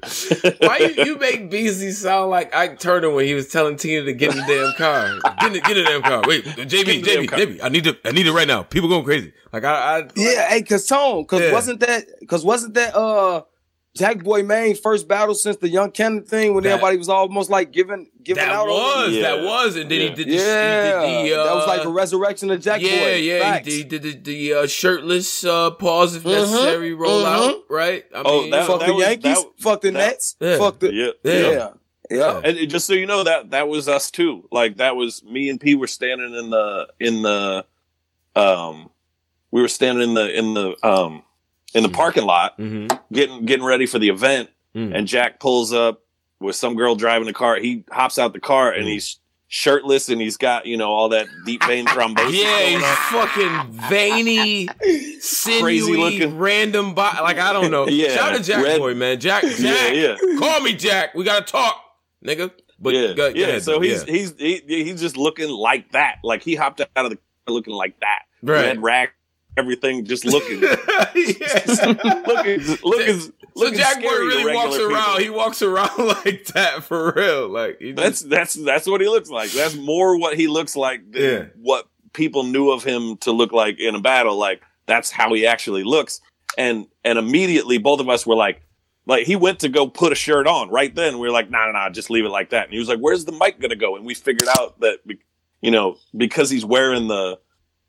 Why you, you make Beasley sound like Ike Turner when he was telling Tina to get in the damn car? Get in the, get in the damn car. Wait, JB, JB, JB, I need to, I need it right now. People going crazy. Like I, I yeah, hey, cause Tone, cause yeah. wasn't that, cause wasn't that, uh, Jack Boy Maine first battle since the Young Cannon thing when that, everybody was almost like giving giving that out. Was, yeah. That was, and then yeah. he did the, yeah. He did the, uh, that was like a resurrection of Jack yeah, Boy. Yeah, he did, he did the, the uh, shirtless uh, pause if mm-hmm. necessary rollout, mm-hmm. right? I oh, mean, that, fuck that the was, Yankees, that, fuck the Nets, fuck the yeah, yeah. yeah. And just so you know that that was us too. Like that was me and P were standing in the in the um we were standing in the in the um in the mm-hmm. parking lot mm-hmm. getting getting ready for the event Mm. And Jack pulls up with some girl driving the car. He hops out the car and mm. he's shirtless and he's got you know all that deep vein thrombosis. yeah, he's fucking veiny, sinewy, looking, random body. Like I don't know. yeah, shout out to Jack Red. Boy, man. Jack, Jack, yeah, yeah. call me Jack. We gotta talk, nigga. But yeah, go, yeah. ahead, so he's yeah. he's he, he's just looking like that. Like he hopped out of the car looking like that. Right. Red rag, everything, just looking, looking, looking. So Jack Boy really walks around. People. He walks around like that for real. Like just, that's that's that's what he looks like. That's more what he looks like than yeah. what people knew of him to look like in a battle. Like that's how he actually looks. And and immediately both of us were like, like he went to go put a shirt on right then. We were like, nah, nah, nah, just leave it like that. And he was like, where's the mic gonna go? And we figured out that you know because he's wearing the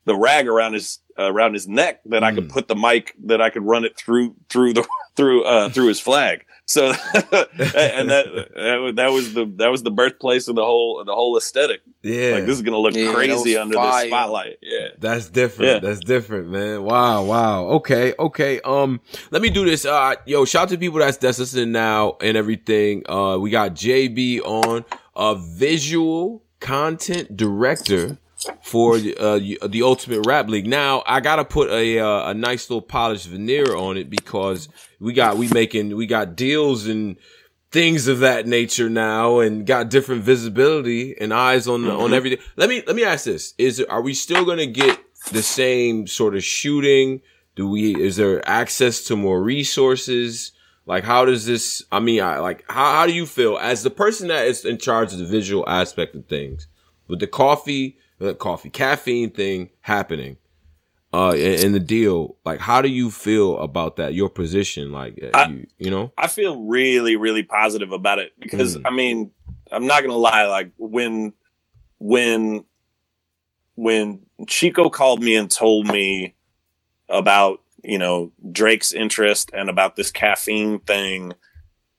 the rag around his uh, around his neck that mm. I could hmm. put the mic that I could run it through through the through uh through his flag. So and that that was the that was the birthplace of the whole the whole aesthetic. Yeah, like this is gonna look yeah, crazy under the spotlight. Yeah, that's different. Yeah. That's different, man. Wow, wow. Okay, okay. Um, let me do this. Uh, yo, shout out to people that's that's listening now and everything. Uh, we got JB on a visual content director for uh, the Ultimate Rap League. Now I gotta put a uh, a nice little polished veneer on it because we got we making we got deals and things of that nature now and got different visibility and eyes on mm-hmm. on everything. Let me let me ask this: Is are we still gonna get the same sort of shooting? Do we? Is there access to more resources? Like, how does this? I mean, I, like, how how do you feel as the person that is in charge of the visual aspect of things with the coffee? The coffee caffeine thing happening uh in, in, the deal like how do you feel about that your position like uh, I, you, you know i feel really really positive about it because mm. i mean i'm not gonna lie like when when when chico called me and told me about you know drake's interest and about this caffeine thing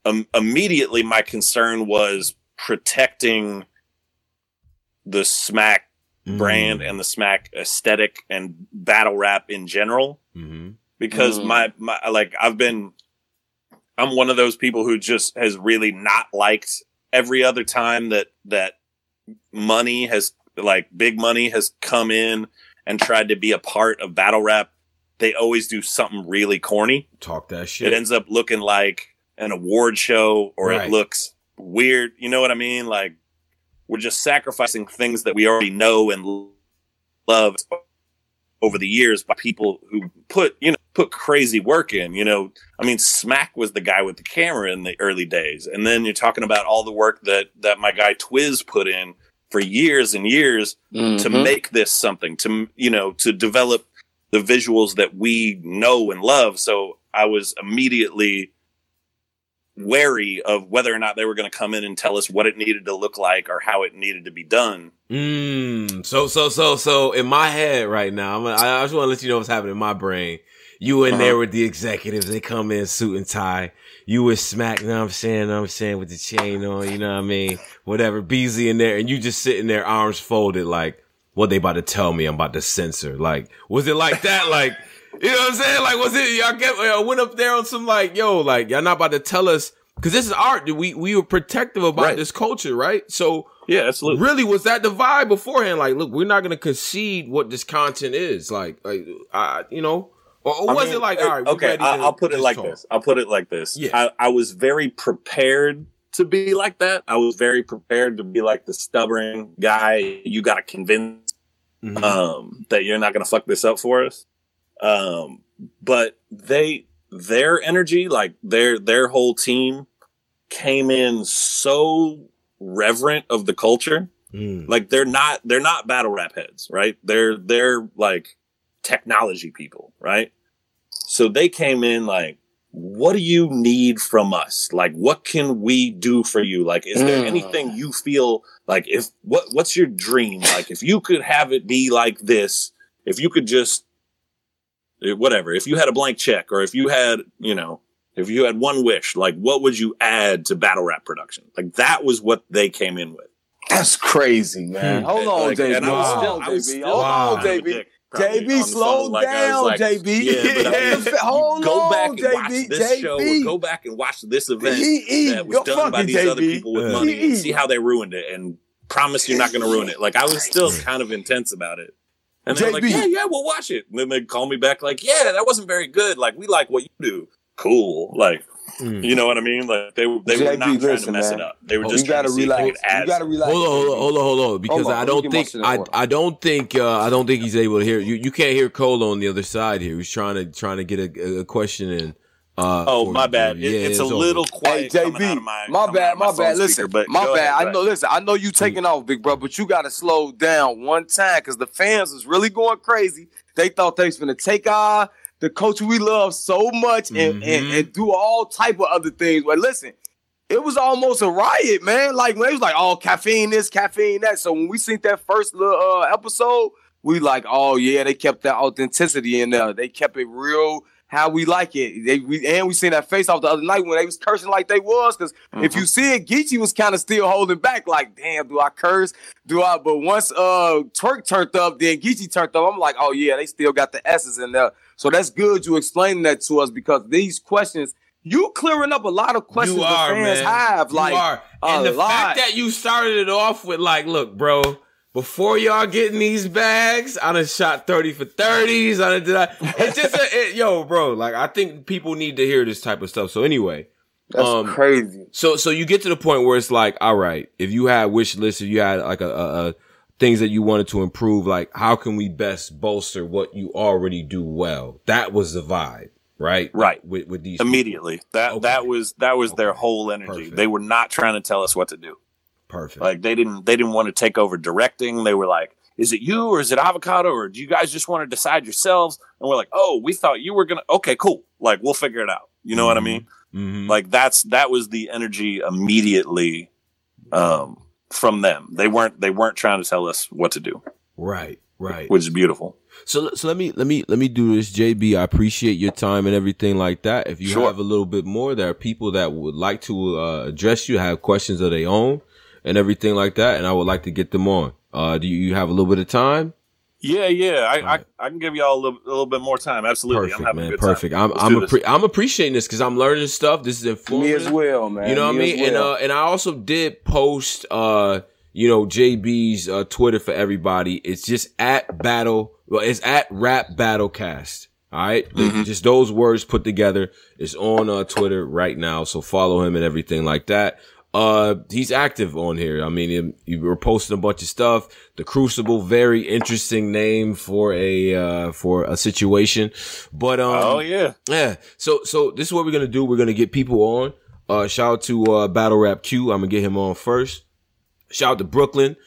um, immediately my concern was protecting the smack mm. brand and the smack aesthetic and battle rap in general. Mm-hmm. Because mm. my, my, like, I've been, I'm one of those people who just has really not liked every other time that, that money has, like, big money has come in and tried to be a part of battle rap. They always do something really corny. Talk that shit. It ends up looking like an award show or right. it looks weird. You know what I mean? Like, we're just sacrificing things that we already know and love over the years by people who put you know put crazy work in you know i mean smack was the guy with the camera in the early days and then you're talking about all the work that that my guy twiz put in for years and years mm-hmm. to make this something to you know to develop the visuals that we know and love so i was immediately wary of whether or not they were going to come in and tell us what it needed to look like or how it needed to be done. Mm, so, so, so, so in my head right now, I'm, I just want to let you know what's happening in my brain. You in uh-huh. there with the executives, they come in suit and tie. you with Smack, you know what I'm saying, know what I'm saying, with the chain on, you know what I mean? Whatever, Beasley in there, and you just sitting there, arms folded, like, what they about to tell me I'm about to censor? Like, was it like that? like, you know what I'm saying? Like, was it, y'all get, I went up there on some like, yo, like, y'all not about to tell us, cause this is art. We, we were protective about Right. this culture, right? So, Yeah, absolutely. really was that the vibe beforehand? Like, look, we're not going to concede what this content is. Like, like, I, you know, or, or was mean, it like, uh, all right, okay, ready I, to I'll put it like talk? this. I'll put it like this. Yeah. I, I was very prepared to be like that. I was very prepared to be like the stubborn guy. You got to convince Mhm. um, that you're not going to fuck this up for us. Um, but they, their energy, like their their whole team, came in so reverent of the culture. Mm. Like they're not they're not battle rap heads, right? They're they're like technology people, right? So they came in like, what do you need from us? Like, what can we do for you? Like, is there Mm. anything you feel like if what what's your dream? Like, if you could have it be like this, if you could just whatever, if you had a blank check or if you had, you know, if you had one wish, like what would you add to battle rap production? Like that was what they came in with. That's crazy, man. Hmm. Hold on, like, JB. and I Hold still, on, I was JB. still Hold on, kind of a JB. JB, slow. Like, down, like, JB. Yeah, but I mean, Hold go on, back and watch JB. this show, JB. go back and watch this event He eat. that was done by fucking these other people with Yeah. money, He and see how they ruined it, and promise you're not going to ruin it. Like I was still kind of intense about it. And they're like, yeah, yeah, we'll watch it. And then they call me back like, yeah, that wasn't very good. Like, we like what you do. Cool. Like, Mm. you know what I mean? Like, they, they were not trying to mess man. it up. They were Oh, just you gotta trying to see if they relax. could add You gotta something. relax. Hold on, hold on, hold on, hold on, because Hold on, I don't think I. I don't think uh, I don't think he's able to hear you. You can't hear Cole on the other side here. He's trying to trying to get a, a question in. Uh, Oh, my bad. It, Yeah, it's a over. little Hey, quiet coming out JB, of my, my, bad, of my bad. speaker, Listen, but my bad. ahead, I Zach. know. Listen, I know you taking off, big bro, but you got to slow down one time because the fans was really going crazy. They thought they was gonna take our the coach we love so much and, and, Mhm. and do all type of other things. But listen, it was almost a riot, man. Like when it was like, oh, caffeine this, caffeine that. So when we seen that first little uh, episode, we like, oh yeah, they kept that authenticity in there. They kept it real how we like it. They we and we seen that face off the other night when they was cursing like they was. because if you see it, Geechi was kind of still holding back, like, damn, do I curse? Do I? But once uh Twork turned up, then Geechi turned up. I'm like, oh yeah, they still got the S's in there. So that's good you explaining that to us because these questions, you clearing up a lot of questions You the fans man. have. You Like, are. a and the lot. fact that you started it off with like, look, bro, before y'all getting these bags, I done shot 30 for 30s. I done did I, it's just a, it, yo, bro, like I think people need to hear this type of stuff. So anyway, that's um, crazy. so so you get to the point where it's like, all right, if you had wish lists, if you had like a, a, a things that you wanted to improve, like how can we best bolster what you already do well? That was the vibe, right? Right. With with these immediately. That Okay. that was that was their whole energy. Perfect. They were not trying to tell us what to do. Perfect. Like they didn't they didn't want to take over directing. They were like, "Is it you or is it avocado or do you guys just want to decide yourselves?" And we're like, "Oh, we thought you were gonna. Okay, cool. Like we'll figure it out. You know what I mean? Mhm. Like that's that was the energy immediately um, from them. They weren't they weren't trying to tell us what to do, right, right. which is beautiful. So, so let me let me let me do this, JB. I appreciate your time and everything like that. If you Sure. have a little bit more, there are people that would like to uh, address you, have questions of their own, and everything like that, and I would like to get them on. Uh, do you have a little bit of time? Yeah, yeah. I, Alright. I, I can give y'all a little, a little bit more time. Absolutely. Perfect, I'm having a man. good Perfect. time. I'm I'm appre- I'm appreciating this because I'm learning stuff. This is informing Me as well, man. You know what I Me mean? as And uh, and I also did post uh you know JB's uh, Twitter for everybody. It's just at battle. Well, it's at Rap Battlecast. All right? Mhm. just those words put together. It's on uh, Twitter right now, so follow him and everything like that. Uh, he's active on here. I mean, he, he were posting a bunch of stuff. The Crucible, very interesting name for a uh for a situation. But um, oh yeah. yeah. So so this is what we're gonna do. We're gonna get people on. Uh shout out to uh Battle Rap Q. I'm gonna get him on first. Shout out to Brooklyn.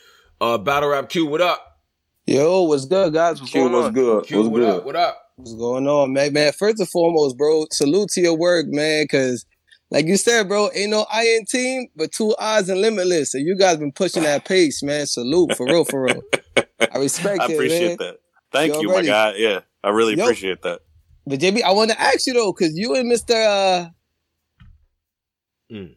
Uh Battle Rap Q, what up? Yo, what's good, guys? What's Q, going what's on? good? Q, What's what good? up? What up? What's going on, man? Man, first and foremost, bro, salute to your work, man, because like you said, bro, ain't no iron team, but two eyes and limitless. So you guys been pushing that pace, man. Salute for real, for real. I respect I it, appreciate man. that. Thank You you, my guy. Yeah, I really Yo. appreciate that. But JB, I want to ask you though, because you and Mister uh, Mm.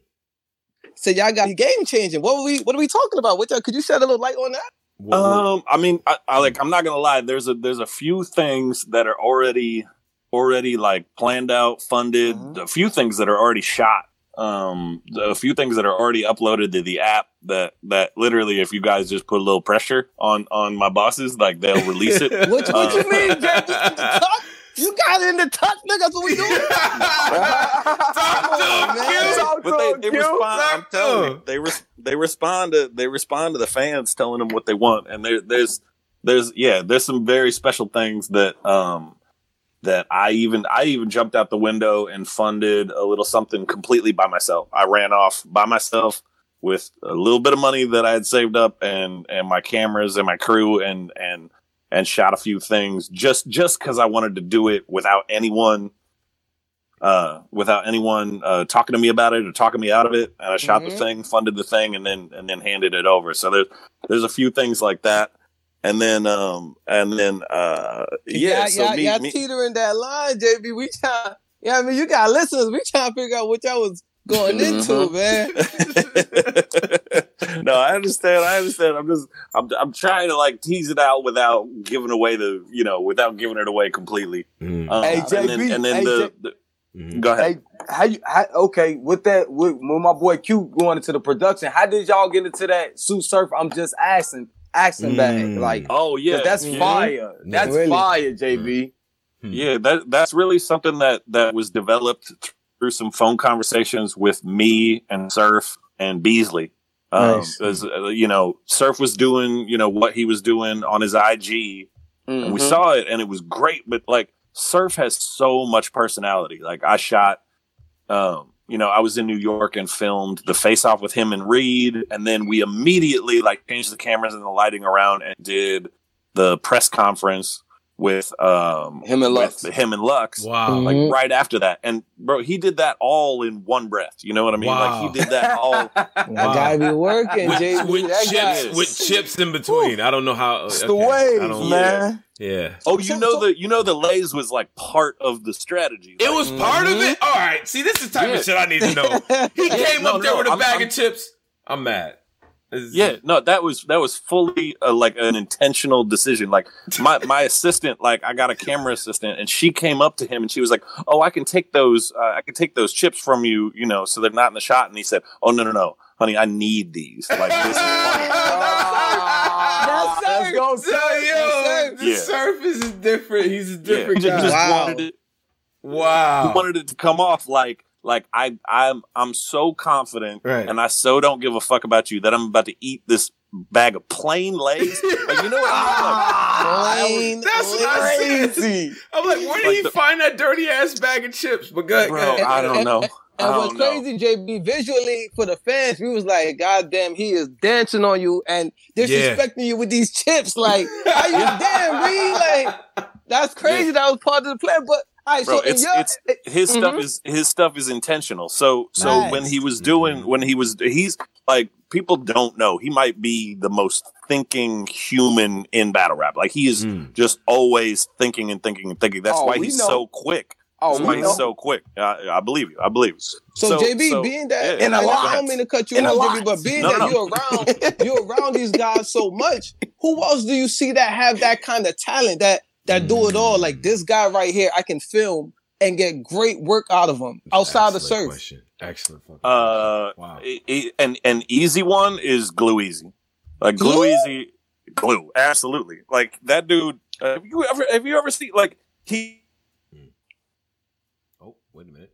So y'all got game changing. What were we? What are we talking about? What could you shed a little light on that? Um, I mean, I, I like. I'm not gonna lie. There's a there's a few things that are already already like planned out, funded. Mm-hmm. A few things that are already shot. Um, a few things that are already uploaded to the app that that literally, if you guys just put a little pressure on on my bosses, like they'll release it. what, what uh, you mean, You got it in the touch, nigga. That's what we doing. Talk to but they, they respond. I'm telling you, they res- they respond to they respond to the fans telling them what they want, and there there's there's yeah there's some very special things that um that I even I even jumped out the window and funded a little something completely by myself. I ran off by myself with a little bit of money that I had saved up and and my cameras and my crew and and and shot a few things just just because I wanted to do it without anyone uh, without anyone uh, talking to me about it or talking me out of it. And I shot mm-hmm. the thing, funded the thing, and then and then handed it over. So there's there's a few things like that. And then um and then uh yeah, yeah, so yeah, me, yeah me, teetering that line, JB. We try yeah, I mean you got listeners, we trying to figure out what y'all was going into, man. no, I understand. I understand. I'm just, I'm, I'm trying to like tease it out without giving away the, you know, without giving it away completely. Mm. Um, hey, JB, and then, and then hey, the, the mm-hmm. go ahead. Hey, how you, how, okay, with that, with, with my boy Q going into the production, how did y'all get into that Tsu Surf? I'm just asking, asking mm. back. Like, oh yeah, that's yeah. fire. That's really? fire, JB. Mm. Yeah, that that's really something that that was developed through some phone conversations with me and Surf and Beasley. Um, nice. as, uh, you know, Surf was doing, you know, what he was doing on his IG mm-hmm. and we mm-hmm. saw it and it was great. But like Surf has so much personality. Like I shot, um, you know, I was in New York and filmed the face off with him and Reed. And then we immediately like changed the cameras and the lighting around and did the press conference with um him and Lux. him and Lux. Wow. Mm-hmm. Like right after that. And bro, he did that all in one breath. You know what I mean? Wow. Like he did that all wow. That guy be working, with, JB, with chips with chips in between. I don't know how it's okay. the way, man. Yeah. Oh, you know the you know the lays was like part of the strategy. Like, it was part mm-hmm. of it. All right. See, this is the type yeah. of shit I need to know. He came no, up there no, with a I'm, bag I'm, of chips. I'm mad yeah, no, that was that was fully uh, like an intentional decision. Like my my assistant, like I got a camera assistant, and she came up to him and she was like, "Oh, I can take those, uh, I can take those chips from you, you know, so they're not in the shot." And he said, "Oh no, no, no, honey, I need these. Like this is funny." Let's go, so, yo, the yeah. surface is different. He's a different yeah. guy. wow. It, wow. He wanted it to come off like like I I'm I'm so confident right. and I so don't give a fuck about you that I'm about to eat this bag of plain lays. Like you know what I mean? Like, That's crazy. I'm like, where did like he the, find that dirty ass bag of chips? But good, bro, I don't know. And what's crazy, JB, visually for the fans, we was like, God damn, he is dancing on you and disrespecting yeah. you with these chips. Like, how you damn, Reed? Like, that's crazy. Yeah. That was part of the plan. But Right, Bro, so it's, your, it's his mm-hmm. stuff is his stuff is intentional. So so nice. when he was doing when he was he's like people don't know he might be the most thinking human in battle rap. Like he is mm. just always thinking and thinking and thinking. That's oh, why he's know. so quick. Oh, That's why he's so quick. I, I, believe you. I believe you. So, so JB, so, being that, yeah, and I don't mean to cut you off, JB, but being no, that no. you're around, you're around these guys so much. Who else do you see that have that kind of talent that that do it all. Like this guy right here, I can film and get great work out of him outside Excellent the surf. Question. Excellent. Uh, wow. and an easy one is Glue Easy. Like Glue, glue Easy, Glue. Absolutely. Like that dude. Uh, have you ever have you ever seen like he? Hmm. Oh, wait a minute.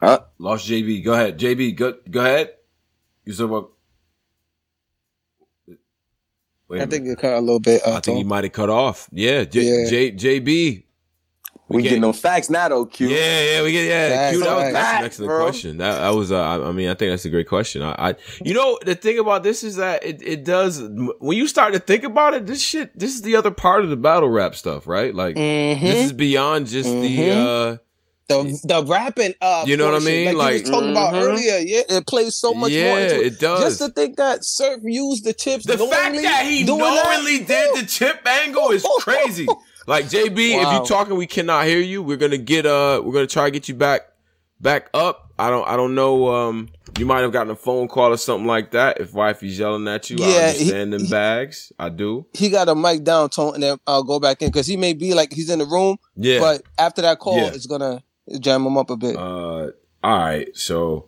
Huh? Lost JB. Go ahead, JB. Go go ahead. You said what? I think it cut a little bit. I think he might have cut off. Yeah, J, yeah. J, JB. We, we get no facts now, though. Q. Yeah, yeah, we get yeah. Facts, Q. That was, that's an excellent bro. question. That, that was. Uh, I mean, I think that's a great question. I, I, you know, the thing about this is that it, it does when you start to think about it. This shit. This is the other part of the battle rap stuff, right? Like mm-hmm. this is beyond just mm-hmm. the. uh the the rapping uh you know what I mean like, like you was talking mm-hmm. about earlier yeah it plays so much yeah, more into it. it does just to think that Surf used the chips the fact that he knowingly that, did the chip angle is crazy like JB wow. if you're talking we cannot hear you we're gonna get uh we're gonna try to get you back back up I don't I don't know. Um, you might have gotten a phone call or something like that. If wifey's yelling at you, I Yeah, understand he- them he- bags. I do. He got a mic down tone, and then I'll go back in because he may be like he's in the room, Yeah. but after that call, Yeah. it's gonna jam him up a bit. uh, all right. So,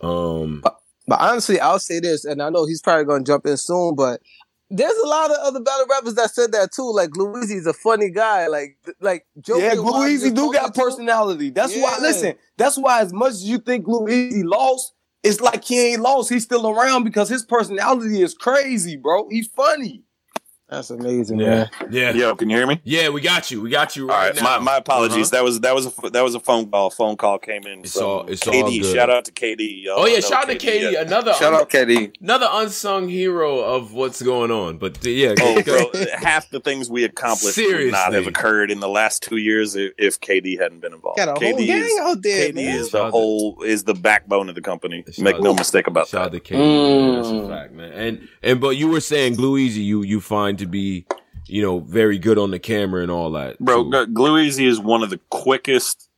um, But honestly, I'll say this, and I know he's probably gonna jump in soon, but there's a lot of other battle rappers that said that too. Like Louisi's a funny guy. Like like Joe yeah, Biden, who I Glue Easy just do got you personality. That's why. Listen, that's why as much as you think Glue Easy lost, it's like he ain't lost. He's still around because his personality is crazy, bro. He's funny. That's amazing, yeah, man. yeah, Yo, can you hear me? yeah. We got you. We got you All right, right, now. my, my apologies. Uh-huh. That was that was a that was a phone call. Phone call came in. It's all- it's all KD. good. Shout out to KD. Y'all Oh yeah, shout out to KD, yeah. another Shout out, KD. another unsung hero of what's going on. But yeah, Oh, bro, half the things we accomplished would not have occurred in the last two years if, if KD hadn't been involved. Got a whole KD gang is, out there, KD man. is Shout the out whole is the backbone of the company. Make no to- mistake about that. Shout out to KD. man. That's a Mm. fact, man. And and but you were saying Glue Easy, you you find to be, you know, very good on the camera and all that, Bro, too. G- is one of the quickest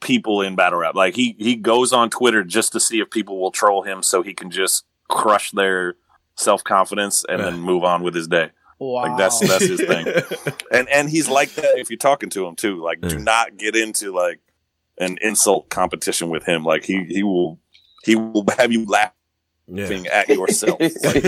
people in battle rap. Like he he goes on Twitter just to see if people will troll him, so he can just crush their self confidence and then move on with his day. Wow. Like that's that's his thing. And and he's like that if you're talking to him too. Like do not get into like an insult competition with him. Like he he will he will have you laughing yeah. at yourself. Like,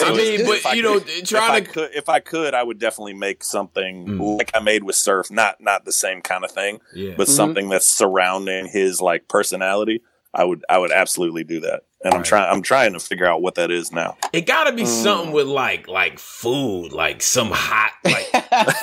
I mean, but I you know, could- if I trying to could, if I could, I would definitely make something Mm. like I made with Surf. Not not the same kind of thing, yeah. but Mhm. something that's surrounding his like personality. I would I would absolutely do that. And I'm Right. trying I'm trying to figure out what that is now. It gotta be Mm. something with like like food, like some hot like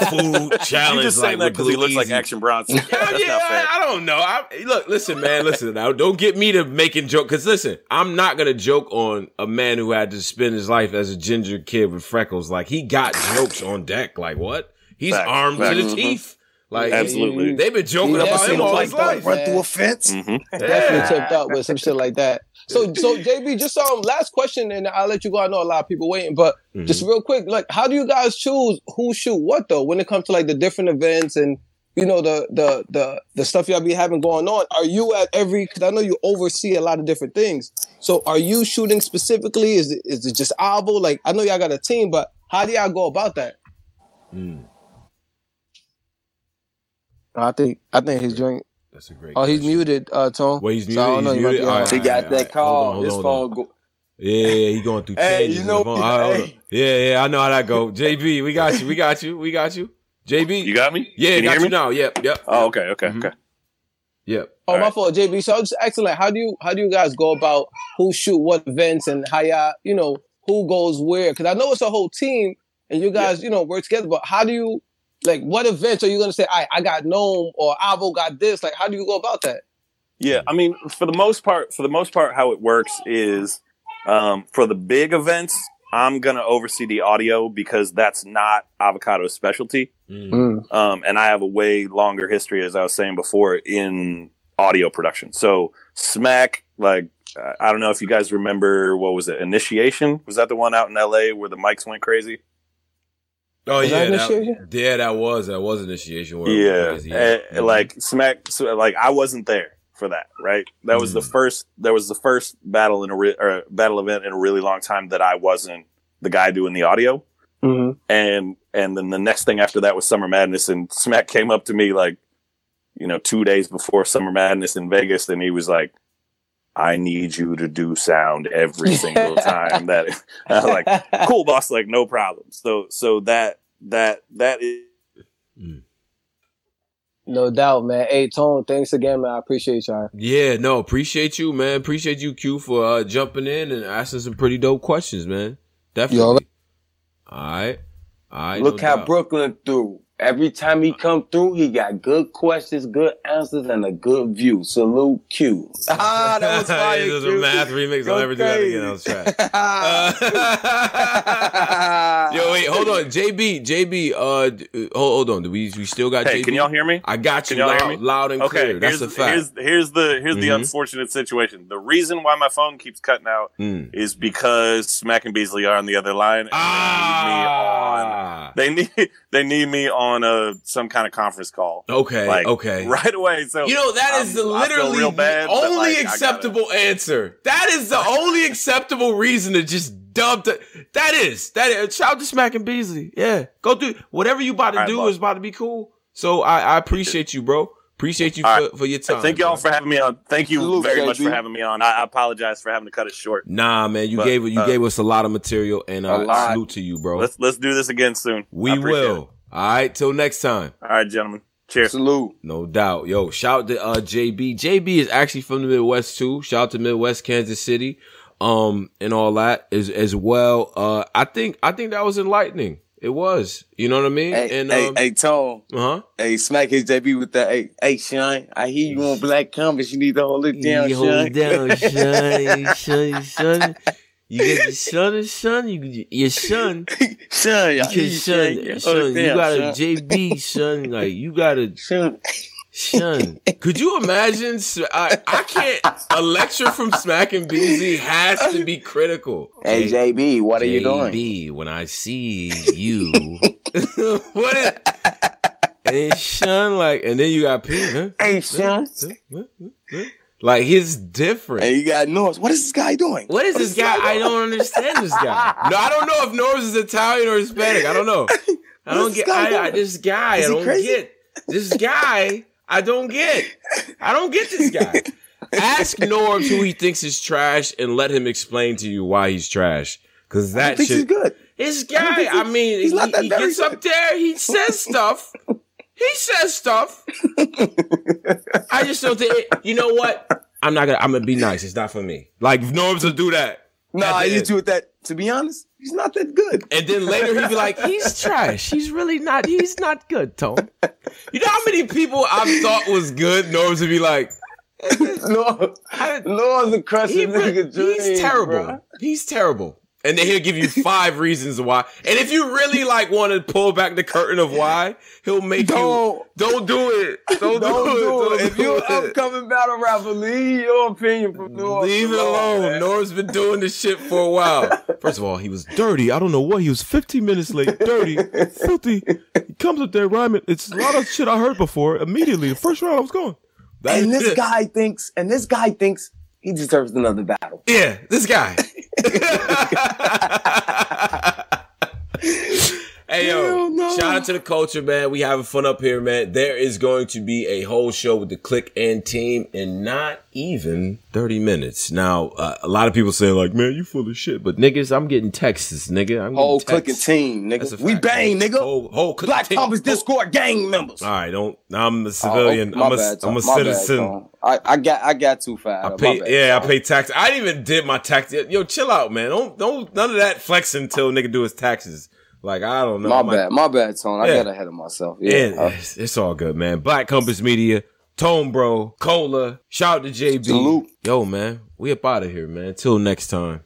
food You challenge. just saying like that because he with looks like Glue Easy. Action Bronson. Yeah, That's yeah, not fair. I, I don't know. I, look, listen, man, listen now. Don't get me to making joke because listen, I'm not gonna joke on a man who had to spend his life as a ginger kid with freckles. Like he got jokes on deck. Like what? He's Facts, armed facts. to the Mhm. teeth. Like Absolutely. they've been joking You about him him all his that, life. run through a fence. Mhm. Definitely tipped up with some shit like that. So, so JB, just um, last question, and I'll let you go. I know a lot of people waiting, but Mhm. just real quick, like, how do you guys choose who shoot what though when it comes to like the different events and you know the the the the stuff y'all be having going on? Are you at every? Because I know you oversee a lot of different things. So, are you shooting specifically? Is it is it just Avo? Like, I know y'all got a team, but how do y'all go about that? Mm, I think I think his drink. That's a great. Oh, he's question. muted, uh, Tone. Well, he's So I don't muted. know, He's he might muted. be right, He got right, that right. call. Hold on, His hold on, phone. Go- Yeah, yeah, he going through Hey, changes you know- the phone. All right, hold Yeah, yeah, I know how that go. JB, we got you. We got you. We got you. JB. You got me? yeah, Can you got hear you now. Yep, yep. Oh, okay, okay, Mhm. okay. Yep. Oh, All my right. fault, JB. So I was just asking, like, how do you how do you guys go about who shoot what events and how y'all, you know, who goes where? Because I know it's a whole team and you guys, you know, work together. But how do you, like, what events are you gonna say? I I got Gnome or Avo got this. Like, how do you go about that? Yeah, I mean, for the most part, for the most part, how it works is um, for the big events, I'm gonna oversee the audio because that's not Avocado's specialty, Mm. um, and I have a way longer history, as I was saying before, in audio production. So Smack, like, I don't know if you guys remember what was it? Initiation was that the one out in L.A. where the mics went crazy? Oh Was yeah, that that, yeah, that was that was initiation. Where yeah, crazy, eh, Mhm. like Smack, so, like I wasn't there for that. Right, that was the Mm. first. That was the first battle in a re- or battle event in a really long time that I wasn't the guy doing the audio. Mm-hmm. And and then the next thing after that was Summer Madness, and Smack came up to me like, you know, two days before Summer Madness in Vegas, and he was like. I need you to do sound every single time that I was like, cool boss, like no problem. So so that that that is No doubt, man. Hey, Tone, thanks again, man. I appreciate y'all. Yeah, no, appreciate you, man. Appreciate you, Q, for uh, jumping in and asking some pretty dope questions, man. Definitely. all All right? right. All right. Look no how doubt. Brooklyn threw. Every time he come through, he got good questions, good answers, and a good view. Salute Q. Ah, that was fire. This is a Q. math remix. I'll never do that again. I was trash. Uh, yo, wait, hold on, JB, JB. Uh, uh, hold, hold on. Do we we still got Hey, JB? can y'all hear me? I got you Can y'all hear loud, me? loud and Okay, clear. That's here's, a fact. here's here's the here's the Mhm. unfortunate situation. The reason why my phone keeps cutting out Mm. is because Smack and Beasley are on the other line. And Ah, They need me on. They need they need me on a some kind of conference call. Okay, Like, okay. Right away. So You know that is I'm- the literally real bad, the only like, I gotta- acceptable answer. That is the only acceptable reason to just dump the, That is that is. Shout out to Smack and Beasley. Yeah, go do whatever you about to All right, do boss. is about to be cool. So I, I appreciate you, bro. Appreciate you All for, right. for your time. Thank y'all bro. for having me on. Thank you Salute, very much JB. for having me on. I, I apologize for having to cut it short. Nah, man, you But, gave you uh, gave us a lot of material, and A uh, lot. salute to you, bro. Let's let's do this again soon. We appreciate will. it. All right, till next time. All right, gentlemen. Cheers. Salute. No doubt. Yo, shout out to uh JB. JB is actually from the Midwest too. Shout out to Midwest Kansas City. Um and all that as as well. Uh I think I think that was enlightening. It was. You know what I mean? Hey, and hey, um, hey, Tone. uh-huh. Hey, smack his JB with that. Hey, hey, Sean. I hear you on Black Compass. You need to hold it down, you hold it down, son. son, son. You get your son and son, you get your son. Sean, I hear you, Your Sean. son, son, you got a JB, son. Like you got a son. Son, could you imagine? I can't. A lecture from Smack and Beasley has to be critical. Hey, JB, what are you doing? JB, when I see you, what is? And Sean, like, and then you got Pete, huh? Hey, Sean. Like he's different. Hey, you got Norris. What is this guy doing? What is this guy? I don't understand this guy. No, I don't know if Norris is Italian or Hispanic. I don't know. I don't get. guy I, I, this guy, I don't crazy? get. This guy, I don't get. I don't get this guy. Ask Norbs who he thinks is trash and let him explain to you why he's trash. Cause I that think he's good. This I guy, think I, mean, he's he, not that he gets up there, he says stuff. He says stuff. I just don't think. It, you know what? I'm not gonna. I'm gonna be nice. It's not for me. Like Norbs will do that. No, I hit you with that. To be honest, he's not that good. And then later he'd be like, he's trash. He's really not, he's not good, Tone. You know how many people I thought was good? Norbs would be like, No, Norris a crushing he nigga. he's terrible. bruh. He's terrible. And then he'll give you five reasons why. And if you really like want to pull back the curtain of why, he'll make Don't. you don't do it. Don't, Don't do it. Don't If you're do an it. upcoming battle rapper, leave your opinion from Norris. Leave it alone. man. Norb's been doing this shit for a while. First of all, he was dirty. I don't know what. He was 15 minutes late. Dirty. Filthy. He comes up there rhyming. It's a lot of shit I heard before. Immediately, the first round I was going. That And this it. guy thinks, and this guy thinks he deserves another battle. Yeah, this guy. hey yo, no. shout out to the culture, man. We having fun up here, man. There is going to be a whole show with the click and team in not even 30 minutes. Now, uh, a lot of people saying like, man, you full of shit. But niggas, I'm getting texts, nigga. I'm getting Whole Click and team, nigga. We bang, nigga. Whole, whole click Black team. Compass Discord gang members. All right, don't. I'm a civilian. Oh, I'm a, bad, I'm a Tom. My bad, citizen. I, I got I got too fat. I pay, yeah, I pay tax. I didn't even did my tax. Yo, chill out, man. Don't don't none of that flexing until nigga do his taxes. Like I don't know. My I'm like, bad, my bad, Tone. I got ahead of myself. Yeah, Yeah, it's, it's all good, man. Black Compass Media, Tone Bro, Cola. Shout out to JB. Salute. Yo, man, we up out of here, man. Till next time.